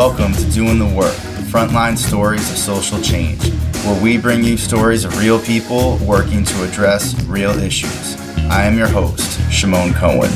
Welcome to Doing the Work, frontline stories of social change, where we bring you stories of real people working to address real issues. I am your host, Shimon Cohen.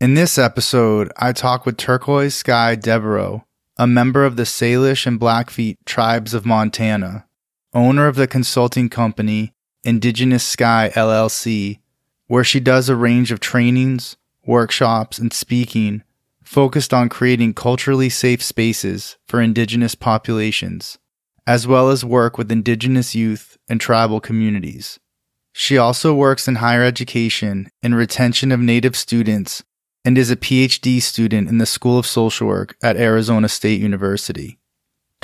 In this episode, I talk with Turquoise Sky Devereaux, a member of the Salish and Blackfeet tribes of Montana, owner of the consulting company Indigenous Sky LLC, where she does a range of trainings, workshops, and speaking focused on creating culturally safe spaces for Indigenous populations, as well as work with Indigenous youth and tribal communities. She also works in higher education and retention of Native students and is a PhD student in the School of Social Work at Arizona State University.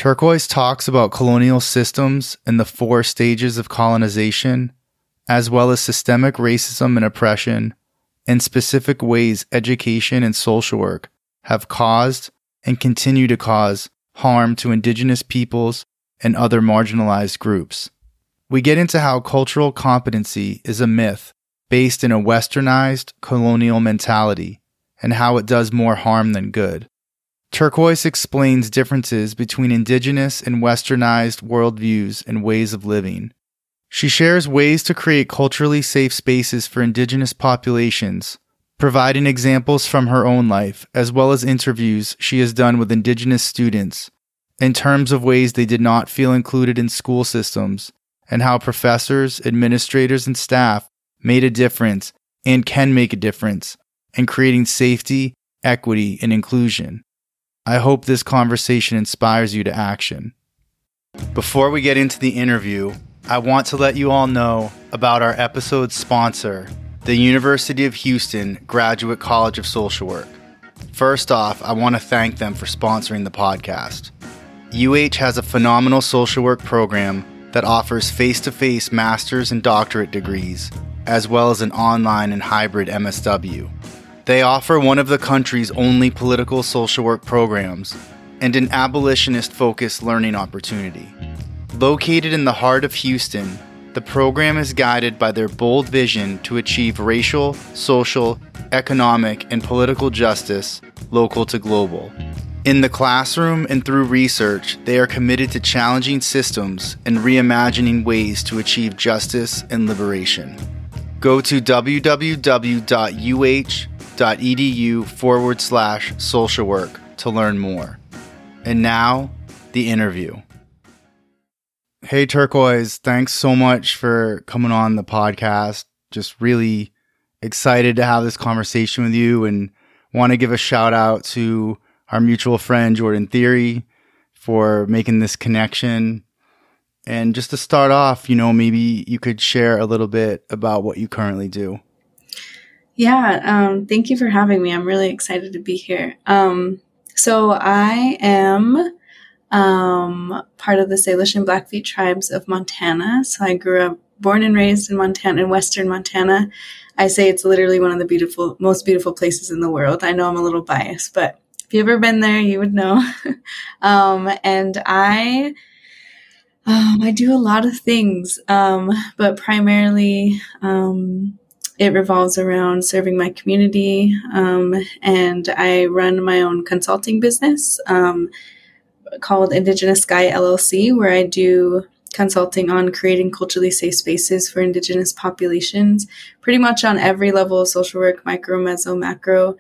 Turquoise talks about colonial systems and the four stages of colonization, as well as systemic racism and oppression, and specific ways education and social work have caused and continue to cause harm to Indigenous peoples and other marginalized groups. We get into how cultural competency is a myth based in a westernized colonial mentality and how it does more harm than good. Turquoise explains differences between indigenous and westernized worldviews and ways of living. She shares ways to create culturally safe spaces for indigenous populations, providing examples from her own life, as well as interviews she has done with indigenous students in terms of ways they did not feel included in school systems and how professors, administrators, and staff made a difference and can make a difference in creating safety, equity, and inclusion. I hope this conversation inspires you to action. Before we get into the interview, I want to let you all know about our episode sponsor, the University of Houston Graduate College of Social Work. First off, I want to thank them for sponsoring the podcast. UH has a phenomenal social work program that offers face to face master's and doctorate degrees, as well as an online and hybrid MSW. They offer one of the country's only political social work programs and an abolitionist focused learning opportunity. Located in the heart of Houston, the program is guided by their bold vision to achieve racial, social, economic, and political justice, local to global. In the classroom and through research, they are committed to challenging systems and reimagining ways to achieve justice and liberation. Go to www.uh edu forward slash social work to learn more. And now, the interview. Hey, Turquoise, thanks so much for coming on the podcast. Just really excited to have this conversation with you and want to give a shout out to our mutual friend, Jordan Theory, for making this connection. And just to start off, you know, maybe you could share a little bit about what you currently do. Yeah, um, thank you for having me. I'm really excited to be here. Um, so I am um, part of the Salish and Blackfeet tribes of Montana. So I grew up, born and raised in Montana, in Western Montana. I say it's literally one of the beautiful, most beautiful places in the world. I know I'm a little biased, but if you've ever been there, you would know. um, and I, um, I do a lot of things, um, but primarily, um, it revolves around serving my community, um, and I run my own consulting business um, called Indigenous Sky LLC, where I do consulting on creating culturally safe spaces for Indigenous populations, pretty much on every level of social work, micro, meso, macro.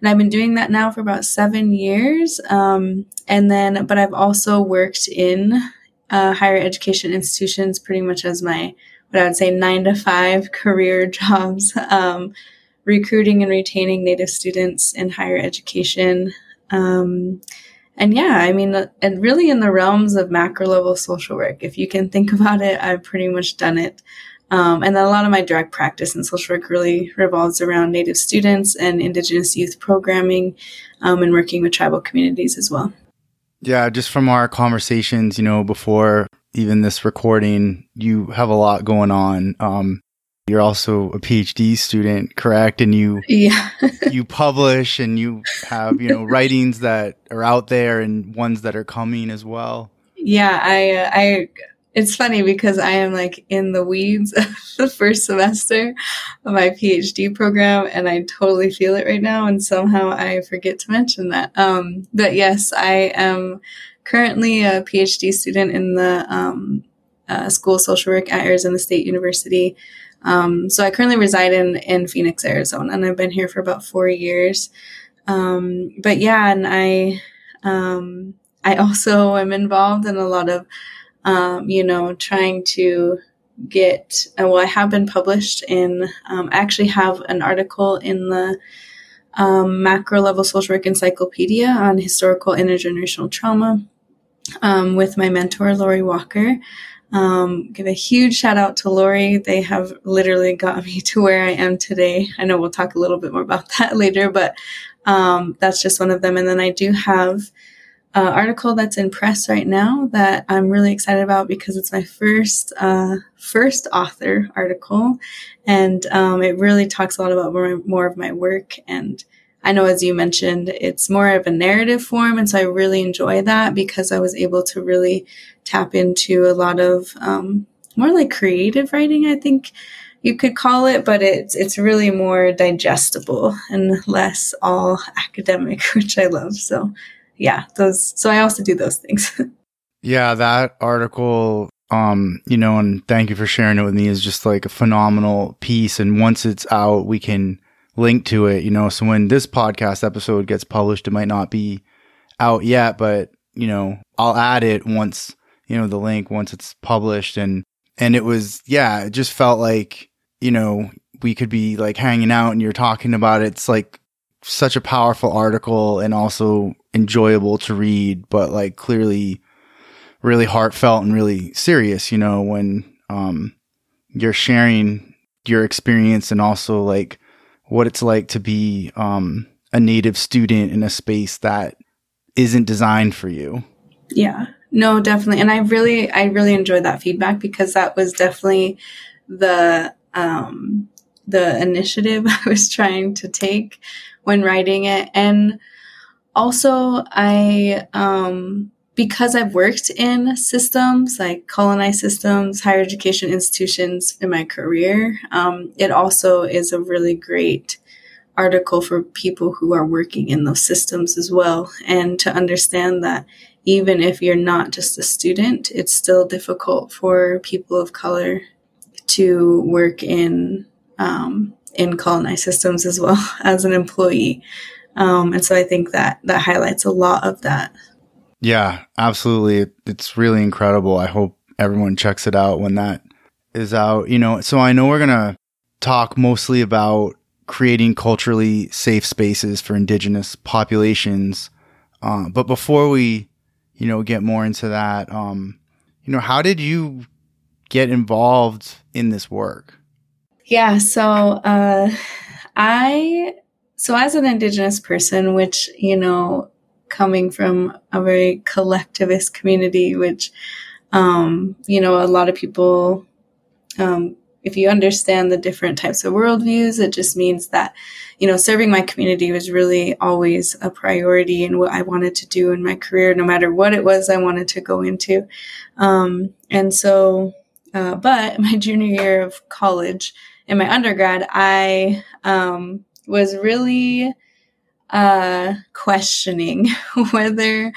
And I've been doing that now for about seven years. Um, and then, but I've also worked in uh, higher education institutions pretty much as my what I would say nine to five career jobs, um, recruiting and retaining Native students in higher education. Um, and yeah, I mean, and really in the realms of macro level social work, if you can think about it, I've pretty much done it. Um, and a lot of my direct practice in social work really revolves around Native students and Indigenous youth programming um, and working with tribal communities as well. Yeah, just from our conversations, you know, before even this recording, you have a lot going on. Um, you're also a PhD student, correct? And you yeah. you publish and you have you know writings that are out there and ones that are coming as well. Yeah, I uh, I it's funny because I am like in the weeds of the first semester of my PhD program and I totally feel it right now. And somehow I forget to mention that. Um, but yes, I am currently a PhD student in the um, uh, School of Social Work at Arizona State University. Um, so I currently reside in, in Phoenix, Arizona, and I've been here for about four years. Um, but yeah, and I, um, I also am involved in a lot of um, you know, trying to get, uh, well, I have been published in, um, I actually have an article in the um, macro level social work encyclopedia on historical intergenerational trauma um, with my mentor, Lori Walker. Um, give a huge shout out to Lori. They have literally got me to where I am today. I know we'll talk a little bit more about that later, but um, that's just one of them. And then I do have an article that's in press right now that I'm really excited about because it's my first uh, first author article, and um, it really talks a lot about more, more of my work. And I know, as you mentioned, it's more of a narrative form, and so I really enjoy that because I was able to really tap into a lot of um, more like creative writing. I think you could call it, but it's it's really more digestible and less all academic, which I love. So yeah, those. So I also do those things. yeah, that article, um, you know, and thank you for sharing it with me is just like a phenomenal piece. And once it's out, we can link to it, you know. So when this podcast episode gets published, it might not be out yet, but you know, I'll add it once, you know, the link once it's published and and it was yeah, it just felt like, you know, we could be like hanging out and you're talking about it. It's like such a powerful article and also enjoyable to read, but like clearly really heartfelt and really serious, you know, when um you're sharing your experience and also like what it's like to be um a native student in a space that isn't designed for you. Yeah. No, definitely. And I really I really enjoyed that feedback because that was definitely the um the initiative I was trying to take when writing it. And also, I, um, because I've worked in systems like colonized systems, higher education institutions in my career, um, it also is a really great article for people who are working in those systems as well. And to understand that even if you're not just a student, it's still difficult for people of color to work in um, in colonized systems as well as an employee. Um, and so I think that that highlights a lot of that. Yeah, absolutely. It's really incredible. I hope everyone checks it out when that is out. You know, so I know we're going to talk mostly about creating culturally safe spaces for indigenous populations. Uh, but before we, you know, get more into that, um, you know, how did you get involved in this work? Yeah, so uh, I, so as an Indigenous person, which, you know, coming from a very collectivist community, which, um, you know, a lot of people, um, if you understand the different types of worldviews, it just means that, you know, serving my community was really always a priority and what I wanted to do in my career, no matter what it was I wanted to go into. Um, and so, uh, but my junior year of college, in my undergrad, I um, was really uh, questioning whether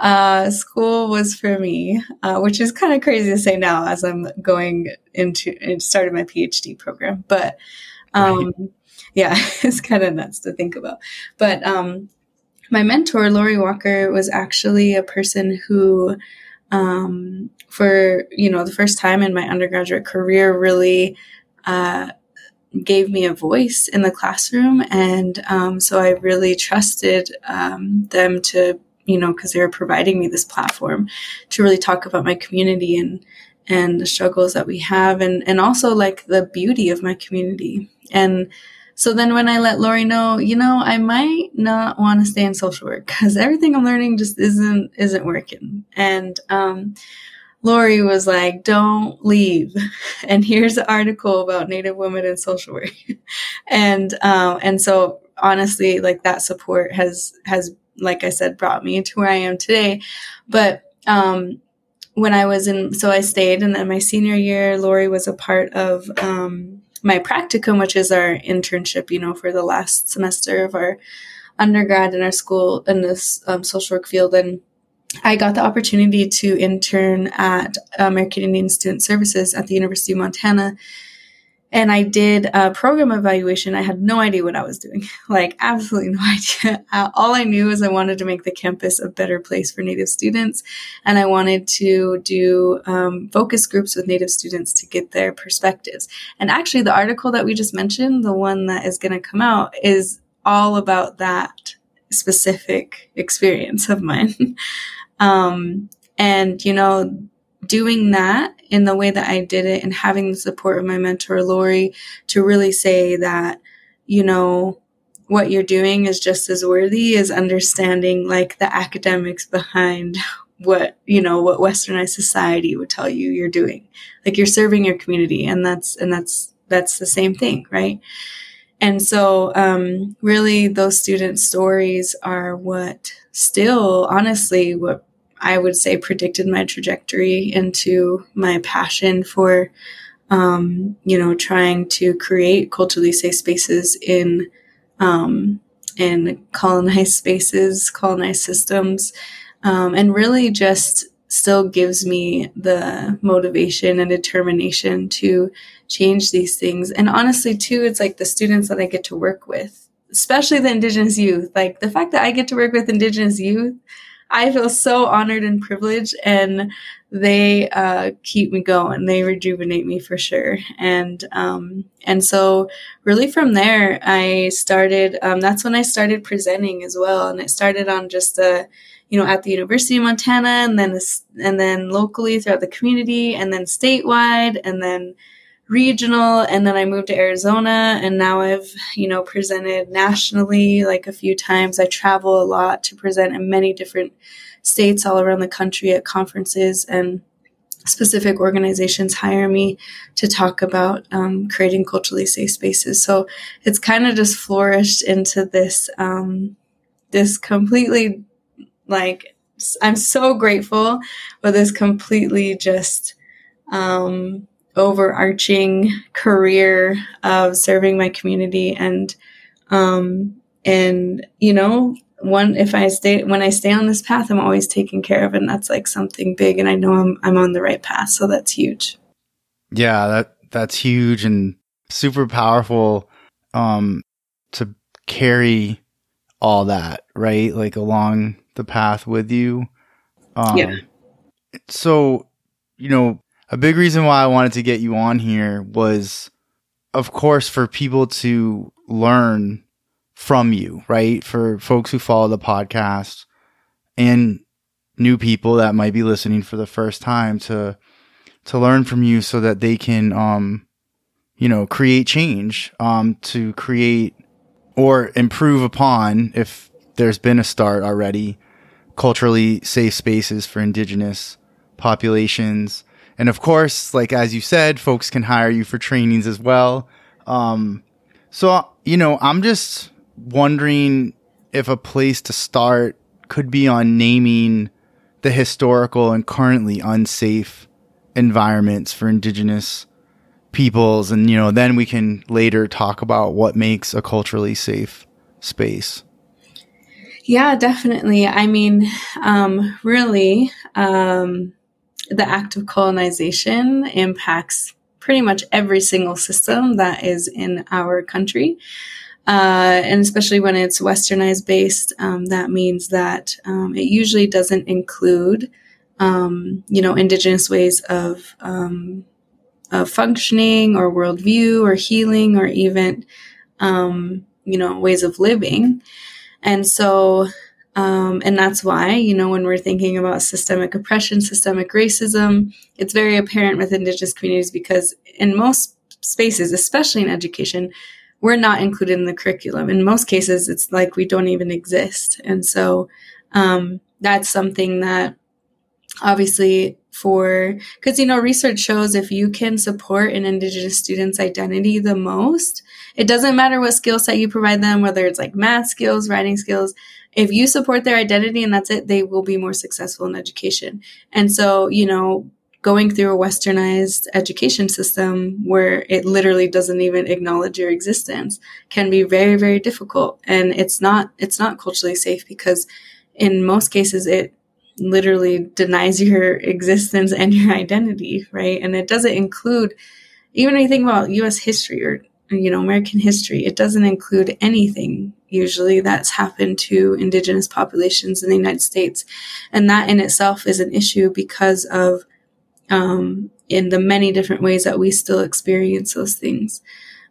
uh, school was for me, uh, which is kind of crazy to say now as I'm going into and started my PhD program. But um, right. yeah, it's kind of nuts to think about. But um, my mentor, Lori Walker, was actually a person who, um, for you know, the first time in my undergraduate career, really uh, gave me a voice in the classroom. And um, so I really trusted um, them to, you know, because they were providing me this platform to really talk about my community and and the struggles that we have and and also like the beauty of my community and so then when I let Lori know, you know, I might not want to stay in social work because everything I'm learning just isn't isn't working. And um, Lori was like, don't leave. And here's an article about Native women in social work. and, um, and so honestly, like that support has, has, like I said, brought me to where I am today. But, um, when I was in, so I stayed, and then my senior year, Lori was a part of um, my practicum, which is our internship, you know, for the last semester of our undergrad in our school in this um, social work field. And I got the opportunity to intern at American Indian Student Services at the University of Montana and I did a program evaluation. I had no idea what I was doing, like absolutely no idea. All I knew is I wanted to make the campus a better place for Native students, and I wanted to do um, focus groups with Native students to get their perspectives. And actually, the article that we just mentioned, the one that is going to come out, is all about that specific experience of mine. um, and you know, doing that in the way that I did it and having the support of my mentor, Lori, to really say that, you know, what you're doing is just as worthy as understanding like the academics behind what, you know, what westernized society would tell you you're doing. Like you're serving your community and that's, and that's, that's the same thing, right? And so, um, really, those student stories are what still, honestly, what I would say predicted my trajectory into my passion for, um, you know, trying to create culturally safe spaces in, um, in colonized spaces, colonized systems, um, and really just still gives me the motivation and determination to change these things. And honestly, too, it's like the students that I get to work with, especially the Indigenous youth. Like the fact that I get to work with Indigenous youth I feel so honored and privileged, and they uh, keep me going. They rejuvenate me for sure. And um, and so really from there, I started. Um, that's when I started presenting as well, and it started on just the you know at the University of Montana, and then and then locally throughout the community, and then statewide, and then regional and then I moved to Arizona and now I've, you know, presented nationally like a few times. I travel a lot to present in many different states all around the country at conferences and specific organizations hire me to talk about um, creating culturally safe spaces. So it's kind of just flourished into this, um, this completely like, I'm so grateful for this completely just, um, overarching career of serving my community and um and you know one if i stay when i stay on this path i'm always taken care of and that's like something big and i know i'm i'm on the right path. So that's huge. Yeah that that's huge and super powerful um to carry all that right? Like along the path with you. Um yeah. so you know a big reason why I wanted to get you on here was, of course, for people to learn from you, right? For folks who follow the podcast and new people that might be listening for the first time to to learn from you so that they can um you know create change um to create or improve upon if there's been a start already culturally safe spaces for indigenous populations and of course, like as you said, folks can hire you for trainings as well. Um, so, you know, I'm just wondering if a place to start could be on naming the historical and currently unsafe environments for indigenous peoples. And, you know, then we can later talk about what makes a culturally safe space. Yeah, definitely. I mean, um, really, um, the act of colonization impacts pretty much every single system that is in our country. Uh, and especially when it's westernized based, um, that means that um, it usually doesn't include, um, you know, indigenous ways of, um, of functioning or worldview or healing or even, um, you know, ways of living. And so um, and that's why, you know, when we're thinking about systemic oppression, systemic racism, it's very apparent with Indigenous communities because in most spaces, especially in education, we're not included in the curriculum. In most cases, it's like we don't even exist. And so um, that's something that obviously for because you know research shows if you can support an indigenous student's identity the most it doesn't matter what skill set you provide them whether it's like math skills writing skills if you support their identity and that's it they will be more successful in education. And so you know going through a westernized education system where it literally doesn't even acknowledge your existence can be very very difficult. And it's not it's not culturally safe because in most cases it literally denies your existence and your identity right? And it doesn't include even anything about us history or you know american history it doesn't include anything usually that's happened to indigenous populations in the united states and that in itself is an issue because of um, in the many different ways that we still experience those things.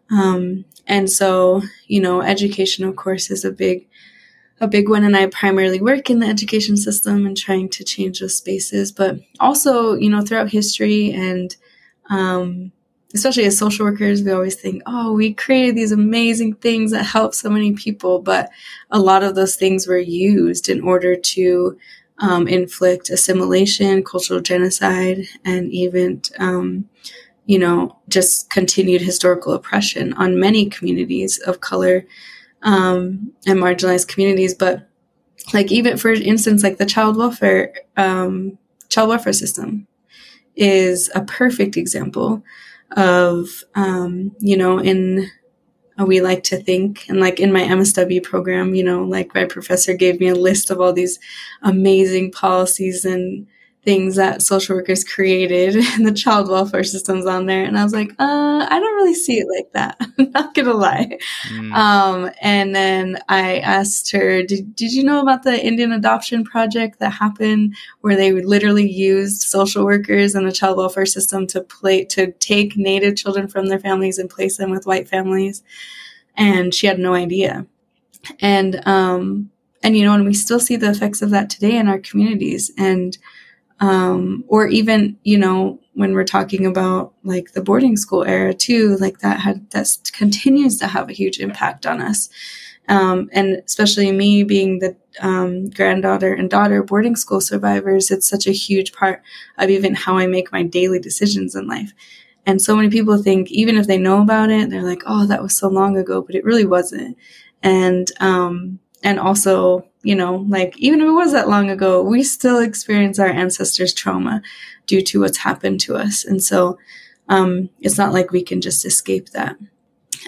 Um, and so, you know, education, of course, is a big, a big one. And I primarily work in the education system and trying to change those spaces, but also, you know, throughout history and, um, especially as social workers, we always think, oh, we created these amazing things that help so many people. But a lot of those things were used in order to um, inflict assimilation, cultural genocide, and even, um, you know, just continued historical oppression on many communities of color um, and marginalized communities. But like even for instance, like the child welfare um, child welfare system is a perfect example of um, you know in we like to think. And like in my MSW program, you know, like my professor gave me a list of all these amazing policies and things that social workers created and the child welfare systems on there. And I was like, uh, I don't really see it like that. I'm not gonna lie. Mm. Um, and then I asked her, did, did you know about the Indian adoption project that happened where they literally used social workers and the child welfare system to play, to take native children from their families and place them with white families? And she had no idea. And, um, and you know, and we still see the effects of that today in our communities. And, um, or even you know when we're talking about like the boarding school era too like that had that continues to have a huge impact on us. Um, and especially me being the um, granddaughter and daughter boarding school survivors it's such a huge part of even how i make my daily decisions in life. And so many people think even if they know about it they're like oh that was so long ago but it really wasn't. And um, and also you know, like even if it was that long ago, we still experience our ancestors' trauma due to what's happened to us. And so um, it's not like we can just escape that.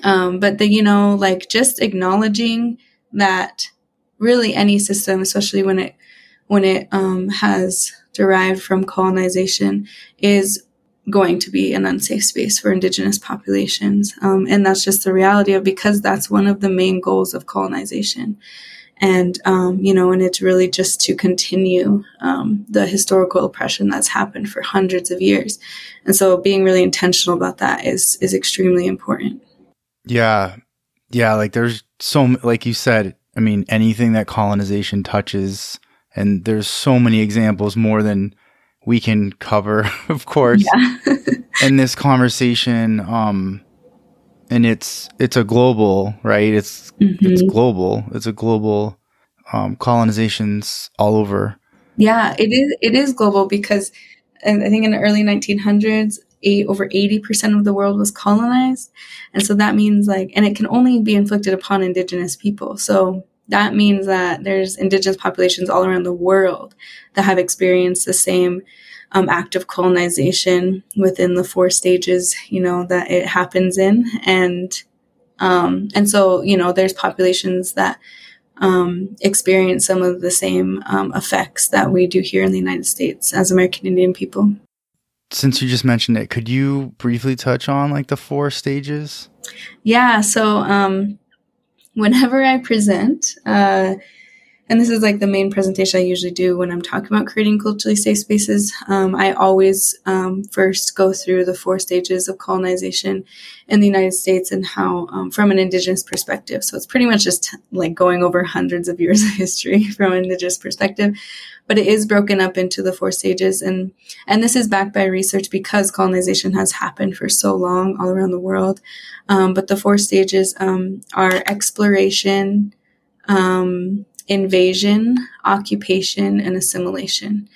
Um, but the, you know, like just acknowledging that really any system, especially when it, when it um, has derived from colonization, is going to be an unsafe space for indigenous populations. Um, and that's just the reality of because that's one of the main goals of colonization and um, you know and it's really just to continue um, the historical oppression that's happened for hundreds of years. And so being really intentional about that is is extremely important. Yeah. Yeah like there's so like you said i mean anything that colonization touches and there's so many examples more than we can cover of course yeah. in this conversation um and it's it's a global right? It's mm-hmm. it's global. It's a global um, colonizations all over. Yeah it is it is global because i think in the early 1900s eight, over 80% of the world was colonized. And so that means like and it can only be inflicted upon indigenous people. So that means that there's indigenous populations all around the world that have experienced the same um, act of colonization within the four stages, you know, that it happens in. And, um, and so, you know, there's populations that, um, experience some of the same, um, effects that we do here in the United States as American Indian people. Since you just mentioned it, could you briefly touch on like the four stages? Yeah. So, um, whenever I present, uh, and this is like the main presentation I usually do when I'm talking about creating culturally safe spaces. Um, I always um, first go through the four stages of colonization in the United States and how, um, from an Indigenous perspective. So it's pretty much just like going over hundreds of years of history from an Indigenous perspective, but it is broken up into the four stages, and and this is backed by research because colonization has happened for so long all around the world. Um, but the four stages um, are exploration. Um, invasion, occupation, and assimilation.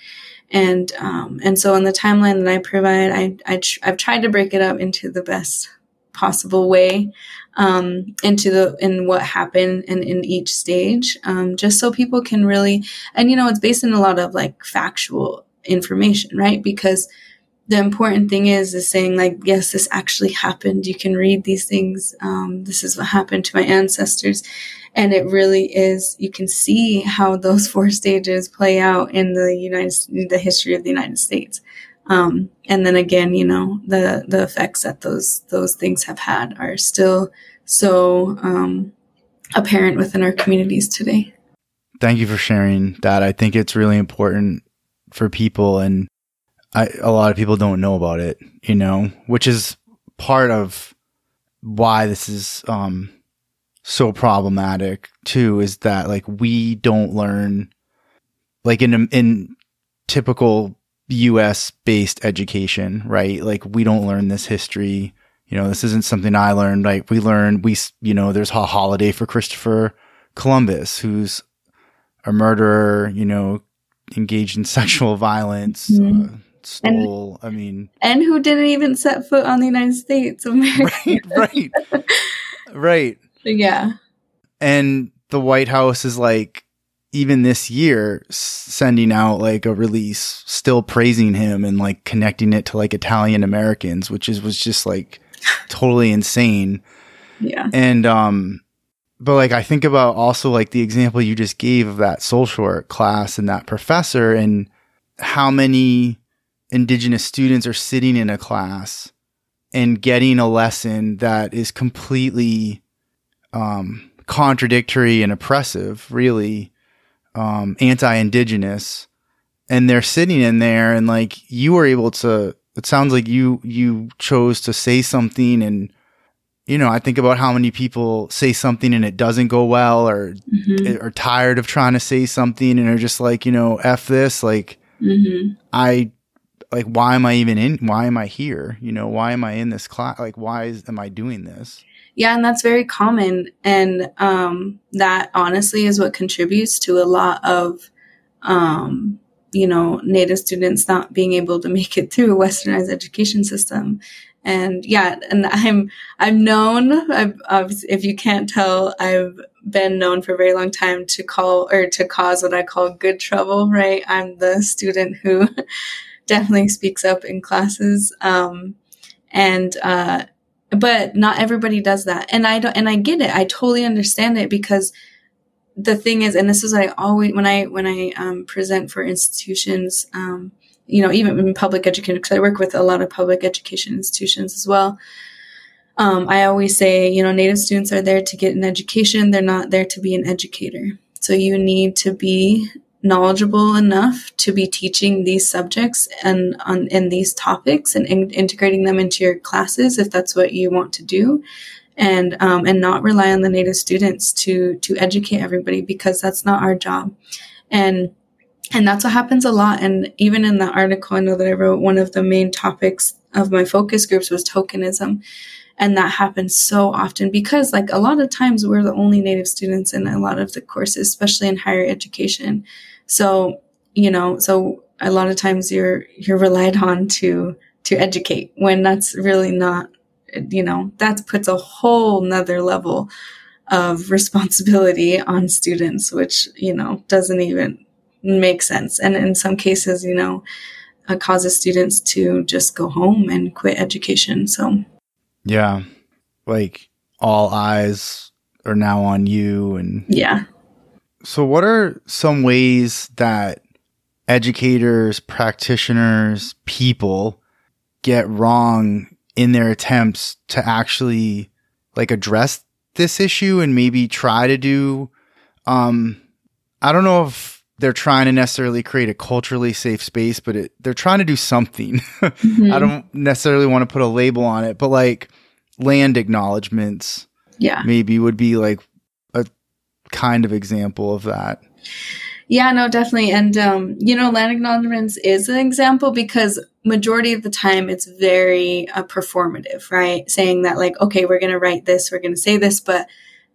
And um, and so in the timeline that I provide, I, I tr- I've tried to break it up into the best possible way um, into the in what happened and in each stage, um, just so people can really and you know it's based in a lot of like factual information, right? Because the important thing is is saying like yes this actually happened. You can read these things. Um, this is what happened to my ancestors. And it really is you can see how those four stages play out in the united the history of the united states. Um, and then again you know the the effects that those those things have had are still so um, apparent within our communities today. Thank you for sharing that. I think it's really important for people and I, a lot of people don't know about it, you know, which is part of why this is um, so problematic too. Is that like we don't learn, like in in typical U.S. based education, right? Like we don't learn this history. You know, this isn't something I learned. Like we learned, we you know, there's a holiday for Christopher Columbus, who's a murderer. You know, engaged in sexual violence. Mm-hmm. Uh, stole. And, I mean, and who didn't even set foot on the United States of America. Right, right, right. Yeah. And the White House is like, even this year, sending out like a release, still praising him and like connecting it to like Italian Americans, which is was just like totally insane. Yeah. And um, but like I think about also like the example you just gave of that social work class and that professor and how many indigenous students are sitting in a class and getting a lesson that is completely um, contradictory and oppressive, really um, anti-indigenous, and they're sitting in there and like you were able to. It sounds like you you chose to say something and you know, I think about how many people say something and it doesn't go well or mm-hmm. are tired of trying to say something and are just like, you know, F this. Like, mm-hmm. I like why am i even in why am i here? You know why am i in this class like why is, am i doing this? Yeah and that's very common and um, that honestly is what contributes to a lot of um, you know native students not being able to make it through a westernized education system. And yeah and i'm i'm known I've, if you can't tell i've been known for a very long time to call or to cause what i call good trouble right? I'm the student who definitely speaks up in classes. Um, and, uh, but not everybody does that. And I don't, and I get it. I totally understand it because the thing is, and this is I always, when I, when I, um, present for institutions, um, you know, even in public education, because I work with a lot of public education institutions as well. Um, I always say, you know, Native students are there to get an education. They're not there to be an educator. So you need to be knowledgeable enough to be teaching these subjects and on in these topics and in, integrating them into your classes if that's what you want to do. And um, and not rely on the native students to to educate everybody because that's not our job. And and that's what happens a lot. And even in the article i know that i wrote one of the main topics of my focus groups was tokenism. And that happens so often because like a lot of times we're the only native students in a lot of the courses especially in higher education so, you know, so a lot of times you're, you're relied on to, to educate when that's really not, you know, that puts a whole nother level of responsibility on students, which, you know, doesn't even make sense. And in some cases, you know, uh, causes students to just go home and quit education. So, yeah, like all eyes are now on you and yeah so, what are some ways that educators, practitioners, people get wrong in their attempts to actually like address this issue and maybe try to do um I don't know if they're trying to necessarily create a culturally safe space, but it, they're trying to do something. Mm-hmm. I don't necessarily want to put a label on it, but like land acknowledgments, yeah, maybe would be like kind of example of that. Yeah, no, definitely. And, um, you know, land acknowledgements is an example because majority of the time it's very uh, performative, right? Saying that like, okay, we're going to write this, we're going to say this, but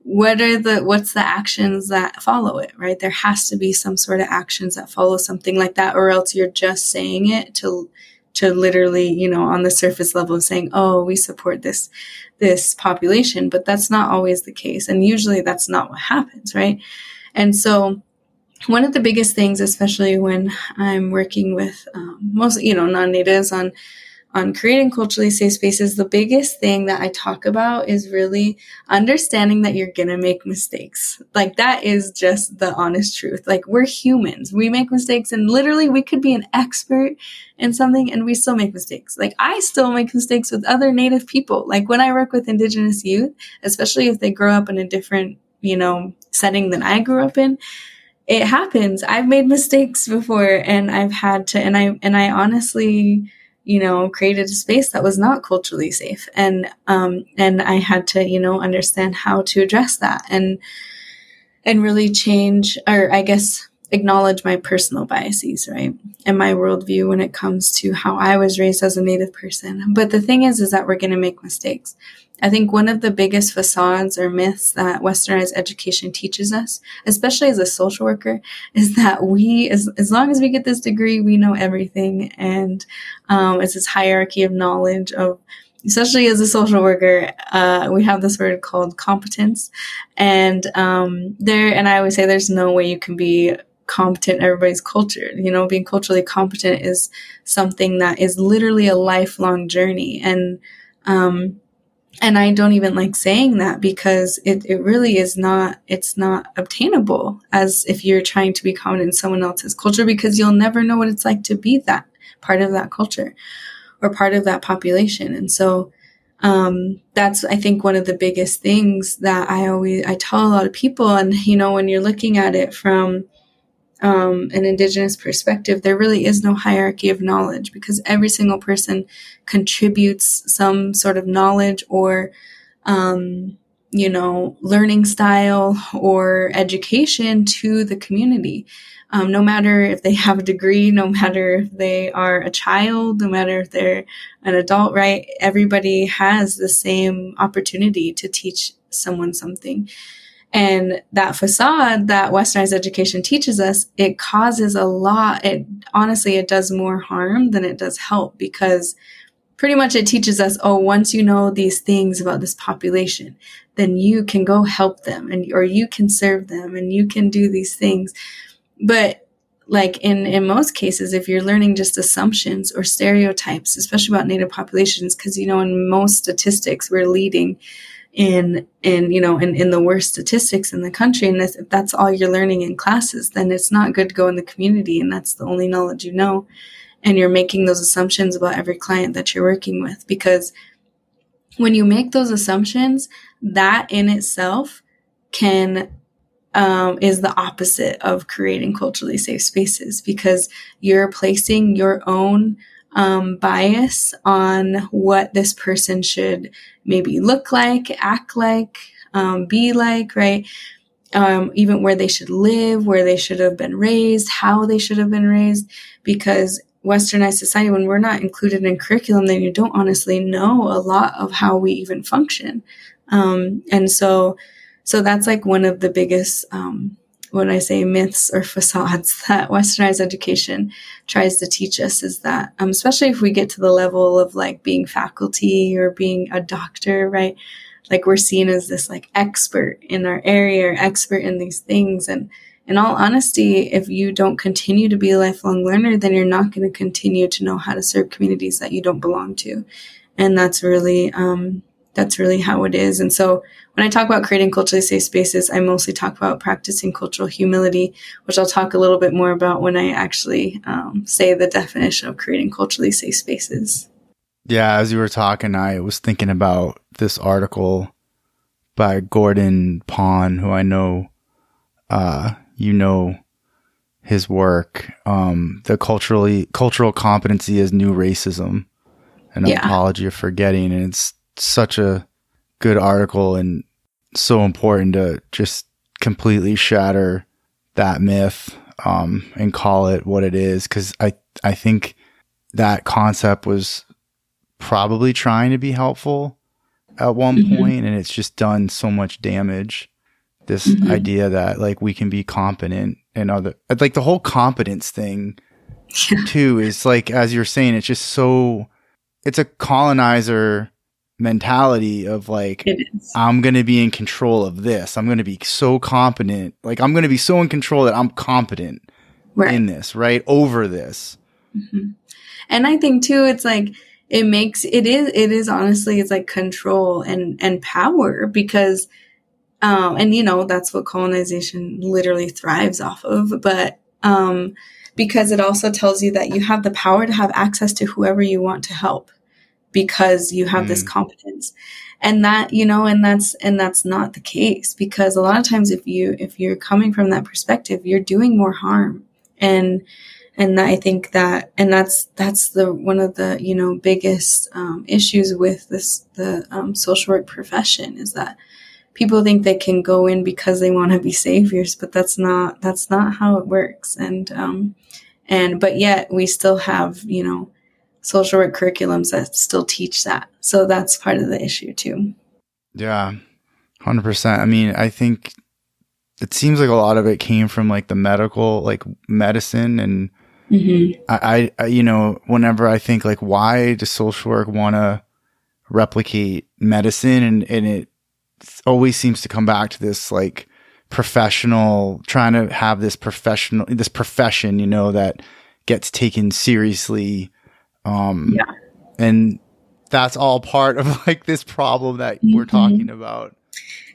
what are the what's the actions that follow it right there has to be some sort of actions that follow something like that or else you're just saying it to to literally you know on the surface level of saying oh we support this this population but that's not always the case. And usually that's not what happens right? And so one of the biggest things especially when i'm working with um, most you know non-natives on on creating culturally safe spaces, the biggest thing that I talk about is really understanding that you're gonna make mistakes. Like that is just the honest truth. Like we're humans. We make mistakes and literally we could be an expert in something and we still make mistakes. Like I still make mistakes with other native people. Like when I work with indigenous youth, especially if they grow up in a different, you know, setting than I grew up in, it happens. I've made mistakes before and I've had to and I and I honestly you know, created a space that was not culturally safe. And, um, and I had to, you know, understand how to address that and, and really change, or I guess acknowledge my personal biases, right? And my worldview when it comes to how I was raised as a Native person. But the thing is, is that we're going to make mistakes. I think one of the biggest facades or myths that westernized education teaches us, especially as a social worker, is that we, as, as long as we get this degree, we know everything. And um, it's this hierarchy of knowledge of especially as a social worker, uh, we have this word called competence. And um, there, and I always say there's no way you can be competent everybody's culture. You know, being culturally competent is something that is literally a lifelong journey. And um, and I don't even like saying that because it, it really is not, it's not obtainable as if you're trying to be common in someone else's culture because you'll never know what it's like to be that part of that culture or part of that population. And so, um, that's, I think, one of the biggest things that I always, I tell a lot of people. And, you know, when you're looking at it from, um, an indigenous perspective, there really is no hierarchy of knowledge because every single person contributes some sort of knowledge or, um, you know, learning style or education to the community. Um, no matter if they have a degree, no matter if they are a child, no matter if they're an adult, right? Everybody has the same opportunity to teach someone something. And that facade that westernized education teaches us, it causes a lot. It honestly, it does more harm than it does help because pretty much it teaches us, oh, once you know these things about this population, then you can go help them and, or you can serve them and you can do these things. But like in, in most cases, if you're learning just assumptions or stereotypes, especially about native populations, because, you know, in most statistics, we're leading in in you know in, in the worst statistics in the country. And if that's all you're learning in classes then it's not good to go in the community. And that's the only knowledge you know. And you're making those assumptions about every client that you're working with. Because when you make those assumptions that in itself can um, is the opposite of creating culturally safe spaces. Because you're placing your own um, bias on what this person should maybe look like, act like, um, be like, right? Um, even where they should live, where they should have been raised, how they should have been raised, because westernized society, when we're not included in curriculum, then you don't honestly know a lot of how we even function. Um, and so, so that's like one of the biggest, um, when I say myths or facades that westernized education tries to teach us is that, um, especially if we get to the level of like being faculty or being a doctor, right? Like we're seen as this like expert in our area or expert in these things. And in all honesty, if you don't continue to be a lifelong learner, then you're not going to continue to know how to serve communities that you don't belong to. And that's really, um, that's really how it is. And so when I talk about creating culturally safe spaces, I mostly talk about practicing cultural humility, which I'll talk a little bit more about when I actually um, say the definition of creating culturally safe spaces. Yeah, as you were talking, I was thinking about this article by Gordon Pon, who I know uh, you know his work. Um, the culturally cultural competency is new racism, an yeah. ontology of forgetting, and it's such a good article and so important to just completely shatter that myth um, and call it what it is because I I think that concept was probably trying to be helpful at one mm-hmm. point, and it's just done so much damage this mm-hmm. idea that like we can be competent and other like the whole competence thing too is like as you're saying it's just so it's a colonizer mentality of like I'm going to be in control of this. I'm going to be so competent. Like I'm going to be so in control that I'm competent right. in this, right? Over this. Mm-hmm. And I think too it's like it makes it is it is honestly it's like control and and power because um and you know that's what colonization literally thrives off of but um because it also tells you that you have the power to have access to whoever you want to help because you have mm. this competence. And that you know and that's and that's not the case because a lot of times if you if you're coming from that perspective you're doing more harm. And and I think that and that's that's the one of the you know biggest um, issues with this the um, social work profession is that people think they can go in because they want to be saviors but that's not that's not how it works. And um and but yet we still have you know social work curriculums that still teach that. So that's part of the issue too. Yeah, 100%. I mean, I think it seems like a lot of it came from like the medical, like medicine. And mm-hmm. I, I, you know, whenever I think like, why does social work want to replicate medicine? And, and it always seems to come back to this like professional, trying to have this professional, this profession, you know, that gets taken seriously um, yeah. And that's all part of like this problem that mm-hmm. we're talking about.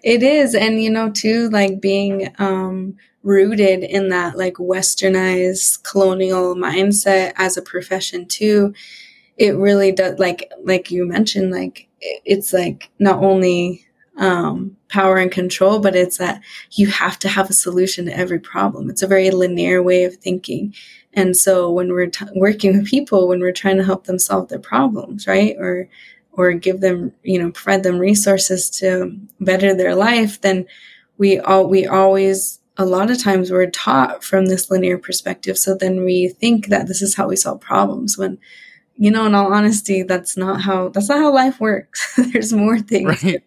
It is. And, you know, too, like being um, rooted in that like westernized colonial mindset as a profession, too, it really does, like, like you mentioned, like, it's like not only um, power and control, but it's that you have to have a solution to every problem. It's a very linear way of thinking. And so when we're t- working with people, when we're trying to help them solve their problems, right? Or, or give them, you know, provide them resources to better their life, then we all, we always, a lot of times we're taught from this linear perspective. So then we think that this is how we solve problems when, you know, in all honesty, that's not how, that's not how life works. There's more things right.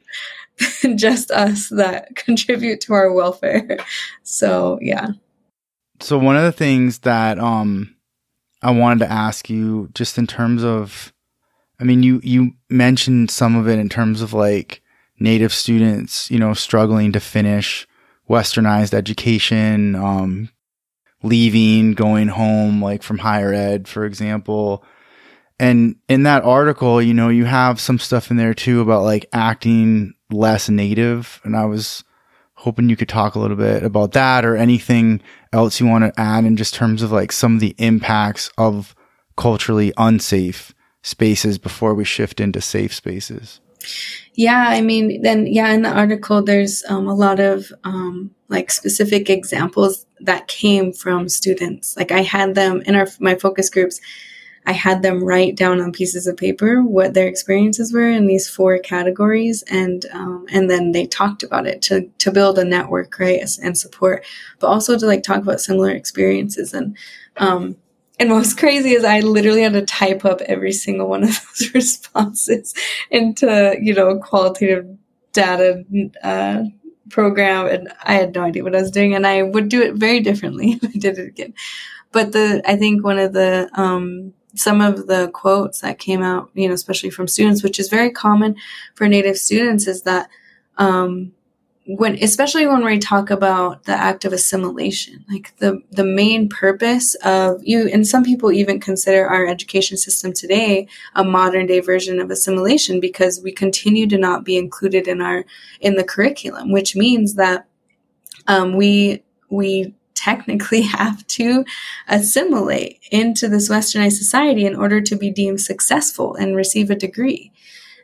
Just us that contribute to our welfare. So yeah so one of the things that um I wanted to ask you just in terms of I mean you you mentioned some of it in terms of like native students, you know, struggling to finish westernized education, um leaving, going home like from higher ed, for example. And in that article, you know, you have some stuff in there too about like acting less native and I was hoping you could talk a little bit about that or anything else you want to add in just terms of like some of the impacts of culturally unsafe spaces before we shift into safe spaces. Yeah, I mean, then, yeah, in the article, there's um, a lot of um, like specific examples that came from students. Like I had them in our my focus groups. I had them write down on pieces of paper what their experiences were in these four categories, and um, and then they talked about it to to build a network, right, and support, but also to like talk about similar experiences. And um, and what's crazy is I literally had to type up every single one of those responses into you know qualitative data uh, program, and I had no idea what I was doing, and I would do it very differently if I did it again. But the I think one of the um, some of the quotes that came out, you know, especially from students, which is very common for Native students, is that um, when, especially when we talk about the act of assimilation, like the the main purpose of you, and some people even consider our education system today a modern day version of assimilation because we continue to not be included in our in the curriculum, which means that um, we we technically have to assimilate into this westernized society in order to be deemed successful and receive a degree.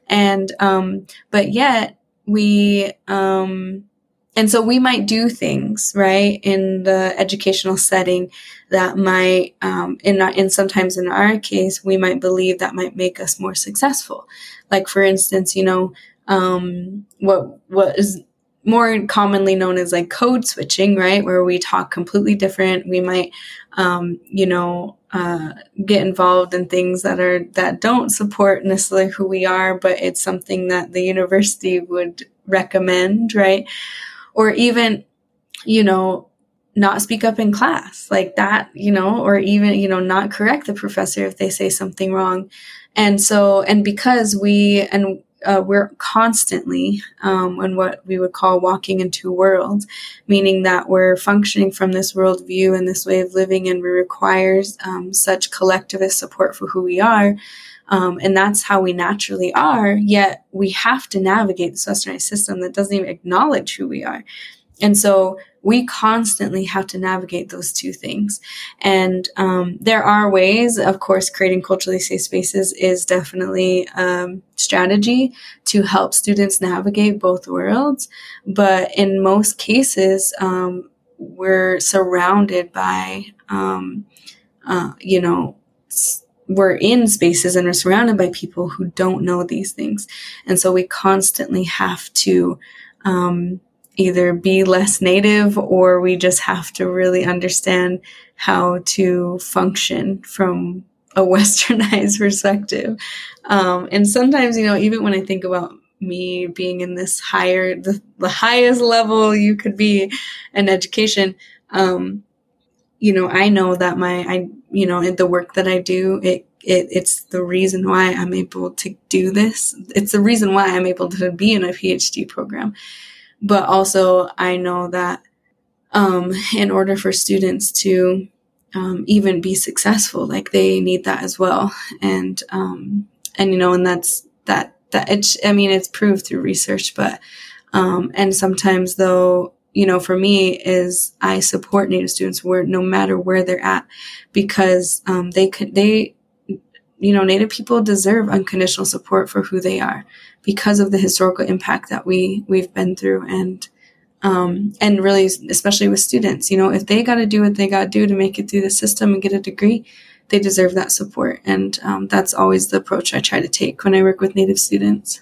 And, um, but yet we, um, and so we might do things, right, in the educational setting that might, um, in, in sometimes in our case, we might believe that might make us more successful. Like, for instance, you know, um, what, what is more commonly known as like code switching, right? Where we talk completely different. We might, um, you know, uh, get involved in things that are that don't support necessarily who we are, but it's something that the university would recommend, right? or even, you know, not speak up in class like that, you know, or even, you know, not correct the professor if they say something wrong. And so, and because we, and uh, we're constantly um, in what we would call walking in two worlds, meaning that we're functioning from this worldview and this way of living, and we requires um, such collectivist support for who we are. Um, and that's how we naturally are. Yet we have to navigate this westernized system that doesn't even acknowledge who we are. And so we constantly have to navigate those two things. And um, there are ways, of course, creating culturally safe spaces is definitely um, strategy to help students navigate both worlds. But in most cases, um, we're surrounded by, um, uh, you know, we're in spaces and we're surrounded by people who don't know these things. And so we constantly have to, um, either be less native or we just have to really understand how to function from a westernized perspective. Um, and sometimes, you know, even when I think about me being in this higher, the, the highest level you could be in education, um, you know, I know that my, I, you know, in the work that I do, it, it, it's the reason why I'm able to do this. It's the reason why I'm able to be in a PhD program but also I know that um, in order for students to um, even be successful, like they need that as well. And um, and you know, and that's that that it's I mean it's proved through research, but um, and sometimes though you know for me is I support Native students where no matter where they're at because um, they could they you know Native people deserve unconditional support for who they are because of the historical impact that we we've been through and um, and really especially with students you know if they got to do what they got to do to make it through the system and get a degree they deserve that support and um, that's always the approach i try to take when i work with native students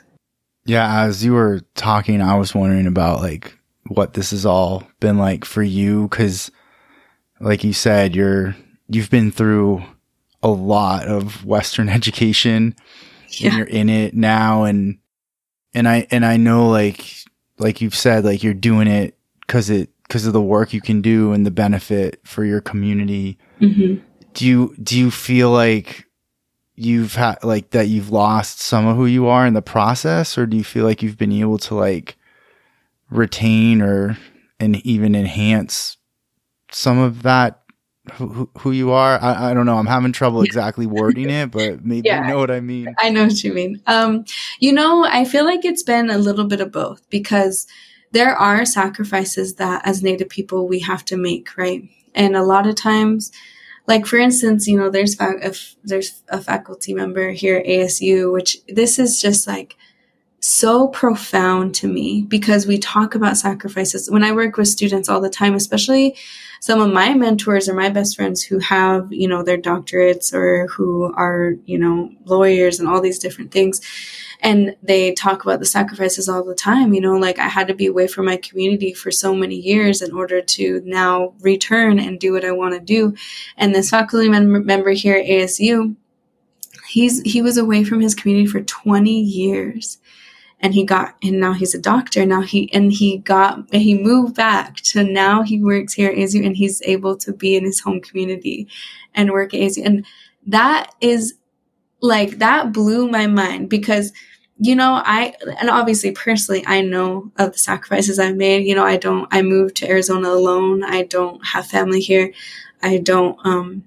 yeah as you were talking i was wondering about like what this has all been like for you because like you said you're you've been through a lot of western education yeah. and you're in it now and and I and I know like like you've said like you're doing it because it because of the work you can do and the benefit for your community. Mm-hmm. Do you do you feel like you've had like that you've lost some of who you are in the process, or do you feel like you've been able to like retain or and even enhance some of that who, who you are. I, I don't know. I'm having trouble exactly wording it, but maybe yeah, you know what I mean. I know what you mean. Um, you know, I feel like it's been a little bit of both because there are sacrifices that as Native people we have to make, right? And a lot of times, like for instance, you know, there's fa- if there's a faculty member here at ASU, which this is just like so profound to me because we talk about sacrifices. When I work with students all the time, especially some of my mentors or my best friends who have, you know, their doctorates or who are, you know, lawyers and all these different things. And they talk about the sacrifices all the time. You know, like I had to be away from my community for so many years in order to now return and do what I want to do. And this faculty mem- member here at ASU, he's he was away from his community for 20 years and he got and now he's a doctor now he and he got he moved back to now he works here at ASU and he's able to be in his home community and work at ASU and that is like that blew my mind because you know I and obviously personally I know of the sacrifices I've made. You know I don't I moved to Arizona alone. I don't have family here. I don't um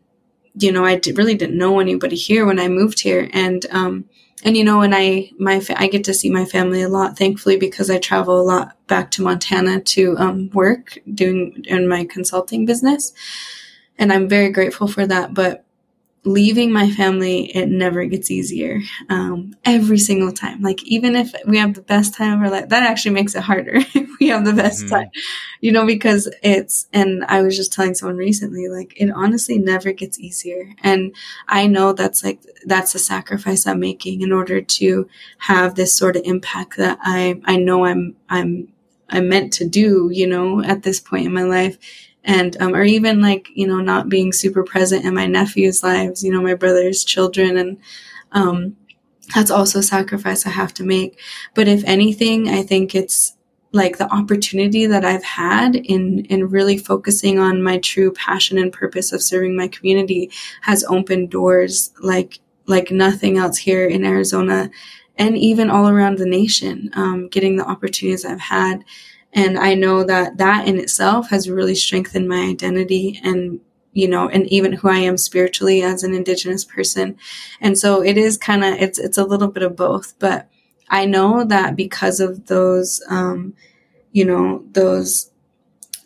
you know I really didn't know anybody here when I moved here. And um and you know and i my i get to see my family a lot thankfully because i travel a lot back to montana to um, work doing in my consulting business. And i'm very grateful for that but leaving my family, it never gets easier. Um, every single time. Like, even if we have the best time of our life, that actually makes it harder if we have the best mm-hmm. time, you know, because it's, and I was just telling someone recently, like, it honestly never gets easier. And I know that's like, that's a sacrifice I'm making in order to have this sort of impact that I, I know I'm, I'm, I'm meant to do, you know, at this point in my life and um, or even like you know not being super present in my nephews' lives, you know, my brother's children, and um, that's also a sacrifice I have to make. But if anything, I think it's like the opportunity that I've had in in really focusing on my true passion and purpose of serving my community has opened doors like like nothing else here in Arizona and even all around the nation. Um, getting the opportunities I've had, and I know that that in itself has really strengthened my identity and you know and even who I am spiritually as an indigenous person. And so it is kind of it's it's a little bit of both, but I know that because of those, um, you know, those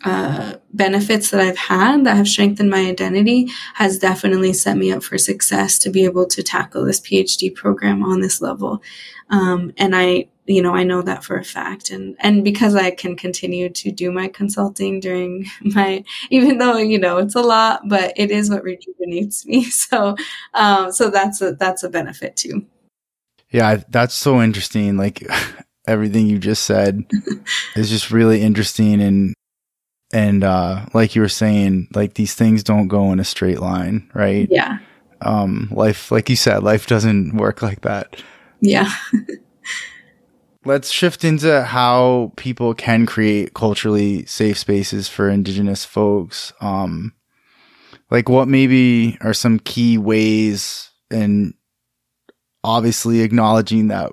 uh, benefits that I've had that have strengthened my identity has definitely set me up for success to be able to tackle this PhD program on this level. Um, and I, you know, I know that for a fact. And, and because I can continue to do my consulting during my, even though, you know, it's a lot, but it is what rejuvenates me. So, um, so that's a, that's a benefit too. Yeah, that's so interesting. Like everything you just said is just really interesting and and uh like you were saying, like these things don't go in a straight line, right? Yeah. Um life like you said, life doesn't work like that. Yeah. Let's shift into how people can create culturally safe spaces for indigenous folks. Um like what maybe are some key ways and obviously acknowledging that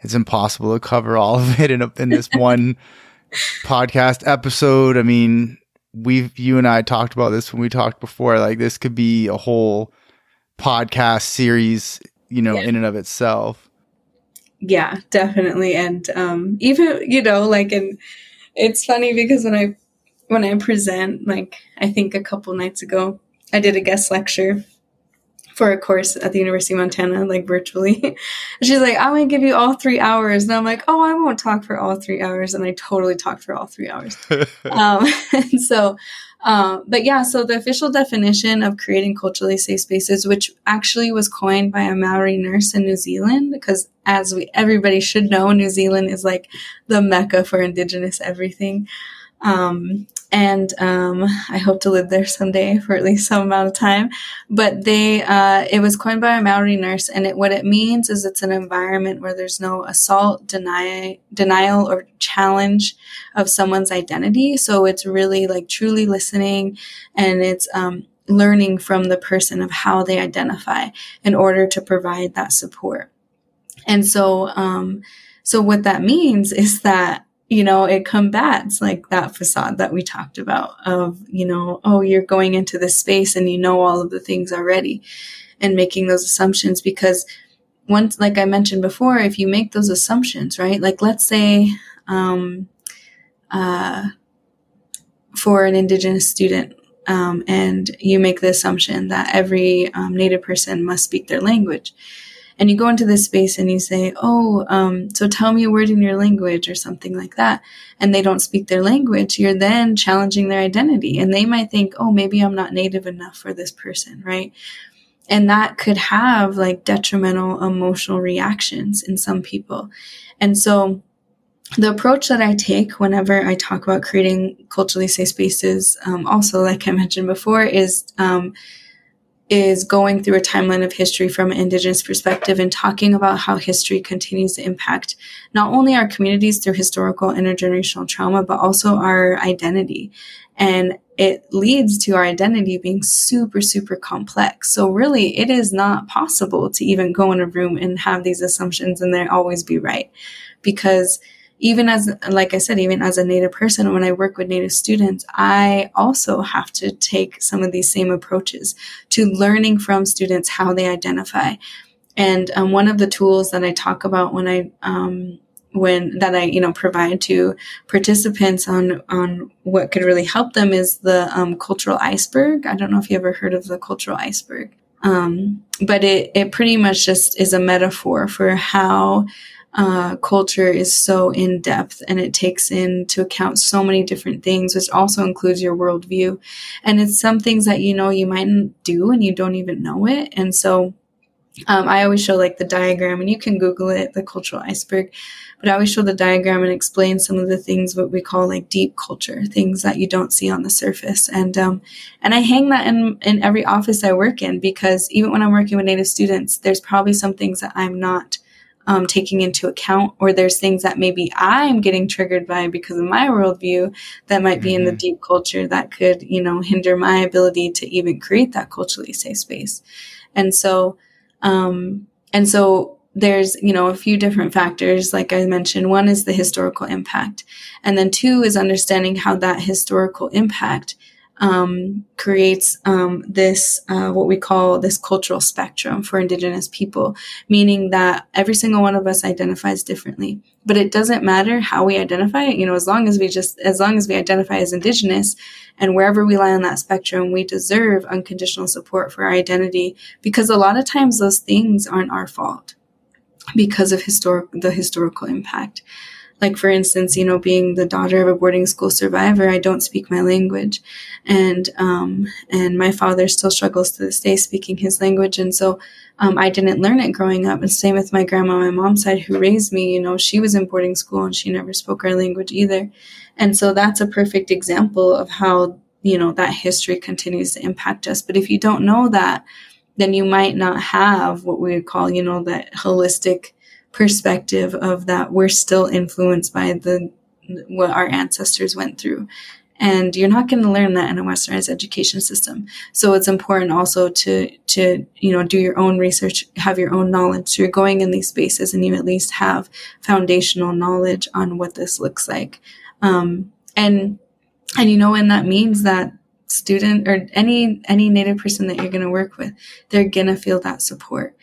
it's impossible to cover all of it in a, in this one podcast episode. I mean, we've you and I talked about this when we talked before. Like this could be a whole podcast series, you know, yeah. in and of itself. Yeah, definitely. And um even, you know, like and it's funny because when I when I present, like I think a couple nights ago, I did a guest lecture for a course at the University of Montana, like virtually. she's like, I'm gonna give you all three hours. And I'm like, oh, I won't talk for all three hours. And I totally talked for all three hours. um, and so, um, but yeah, so the official definition of creating culturally safe spaces, which actually was coined by a Maori nurse in New Zealand, because as we everybody should know, New Zealand is like the mecca for Indigenous everything. Um, and um, I hope to live there someday for at least some amount of time. But they, uh, it was coined by a Maori nurse, and it, what it means is it's an environment where there's no assault, deny, denial, or challenge of someone's identity. So it's really like truly listening, and it's um, learning from the person of how they identify in order to provide that support. And so, um, so what that means is that you know, it combats like that facade that we talked about of, you know, oh, you're going into this space and you know all of the things already and making those assumptions because once, like I mentioned before, if you make those assumptions, right? Like let's say, um, uh, for an indigenous student, um, and you make the assumption that every um, native person must speak their language and you go into this space and you say, Oh, um, so tell me a word in your language or something like that. And they don't speak their language. You're then challenging their identity. And they might think, Oh, maybe I'm not native enough for this person, right? And that could have like detrimental emotional reactions in some people. And so, the approach that I take whenever I talk about creating culturally safe spaces, um, also, like I mentioned before, is um, is going through a timeline of history from an Indigenous perspective and talking about how history continues to impact not only our communities through historical intergenerational trauma, but also our identity. And it leads to our identity being super, super complex. So, really, it is not possible to even go in a room and have these assumptions and they always be right because even as like i said even as a native person when i work with native students i also have to take some of these same approaches to learning from students how they identify. And um, one of the tools that i talk about when i um, when that i you know provide to participants on on what could really help them is the um, cultural iceberg. I don't know if you ever heard of the cultural iceberg. Um, but it, it pretty much just is a metaphor for how uh, culture is so in depth and it takes into account so many different things, which also includes your worldview. And it's some things that you know you mightn't do and you don't even know it. And so um, I always show like the diagram, and you can Google it, the cultural iceberg. But I always show the diagram and explain some of the things what we call like deep culture, things that you don't see on the surface. And um, and I hang that in in every office I work in because even when I'm working with Native students, there's probably some things that I'm not um, taking into account, or there's things that maybe I'm getting triggered by because of my worldview that might be mm-hmm. in the mm-hmm. deep culture that could, you know, hinder my ability to even create that culturally safe space. And so, um, and so there's, you know, a few different factors. Like I mentioned, one is the historical impact. And then two is understanding how that historical impact um, creates um, this uh, what we call this cultural spectrum for indigenous people meaning that every single one of us identifies differently. But it doesn't matter how we identify you know as long as we just as long as we identify as indigenous and wherever we lie on that spectrum we deserve unconditional support for our identity because a lot of times those things aren't our fault because of historic the historical impact like for instance you know being the daughter of a boarding school survivor i don't speak my language. And um, and my father still struggles to this day speaking his language. And so um, i didn't learn it growing up. And same with my grandma my mom's side who raised me you know she was in boarding school and she never spoke our language either. And so that's a perfect example of how you know that history continues to impact us. But if you don't know that then you might not have what we would call you know that holistic perspective of that we're still influenced by the what our ancestors went through. And you're not going to learn that in a westernized education system. So it's important also to to you know do your own research have your own knowledge. So you're going in these spaces and you at least have foundational knowledge on what this looks like. Um, and and you know and that means that student or any any native person that you're going to work with they're going to feel that support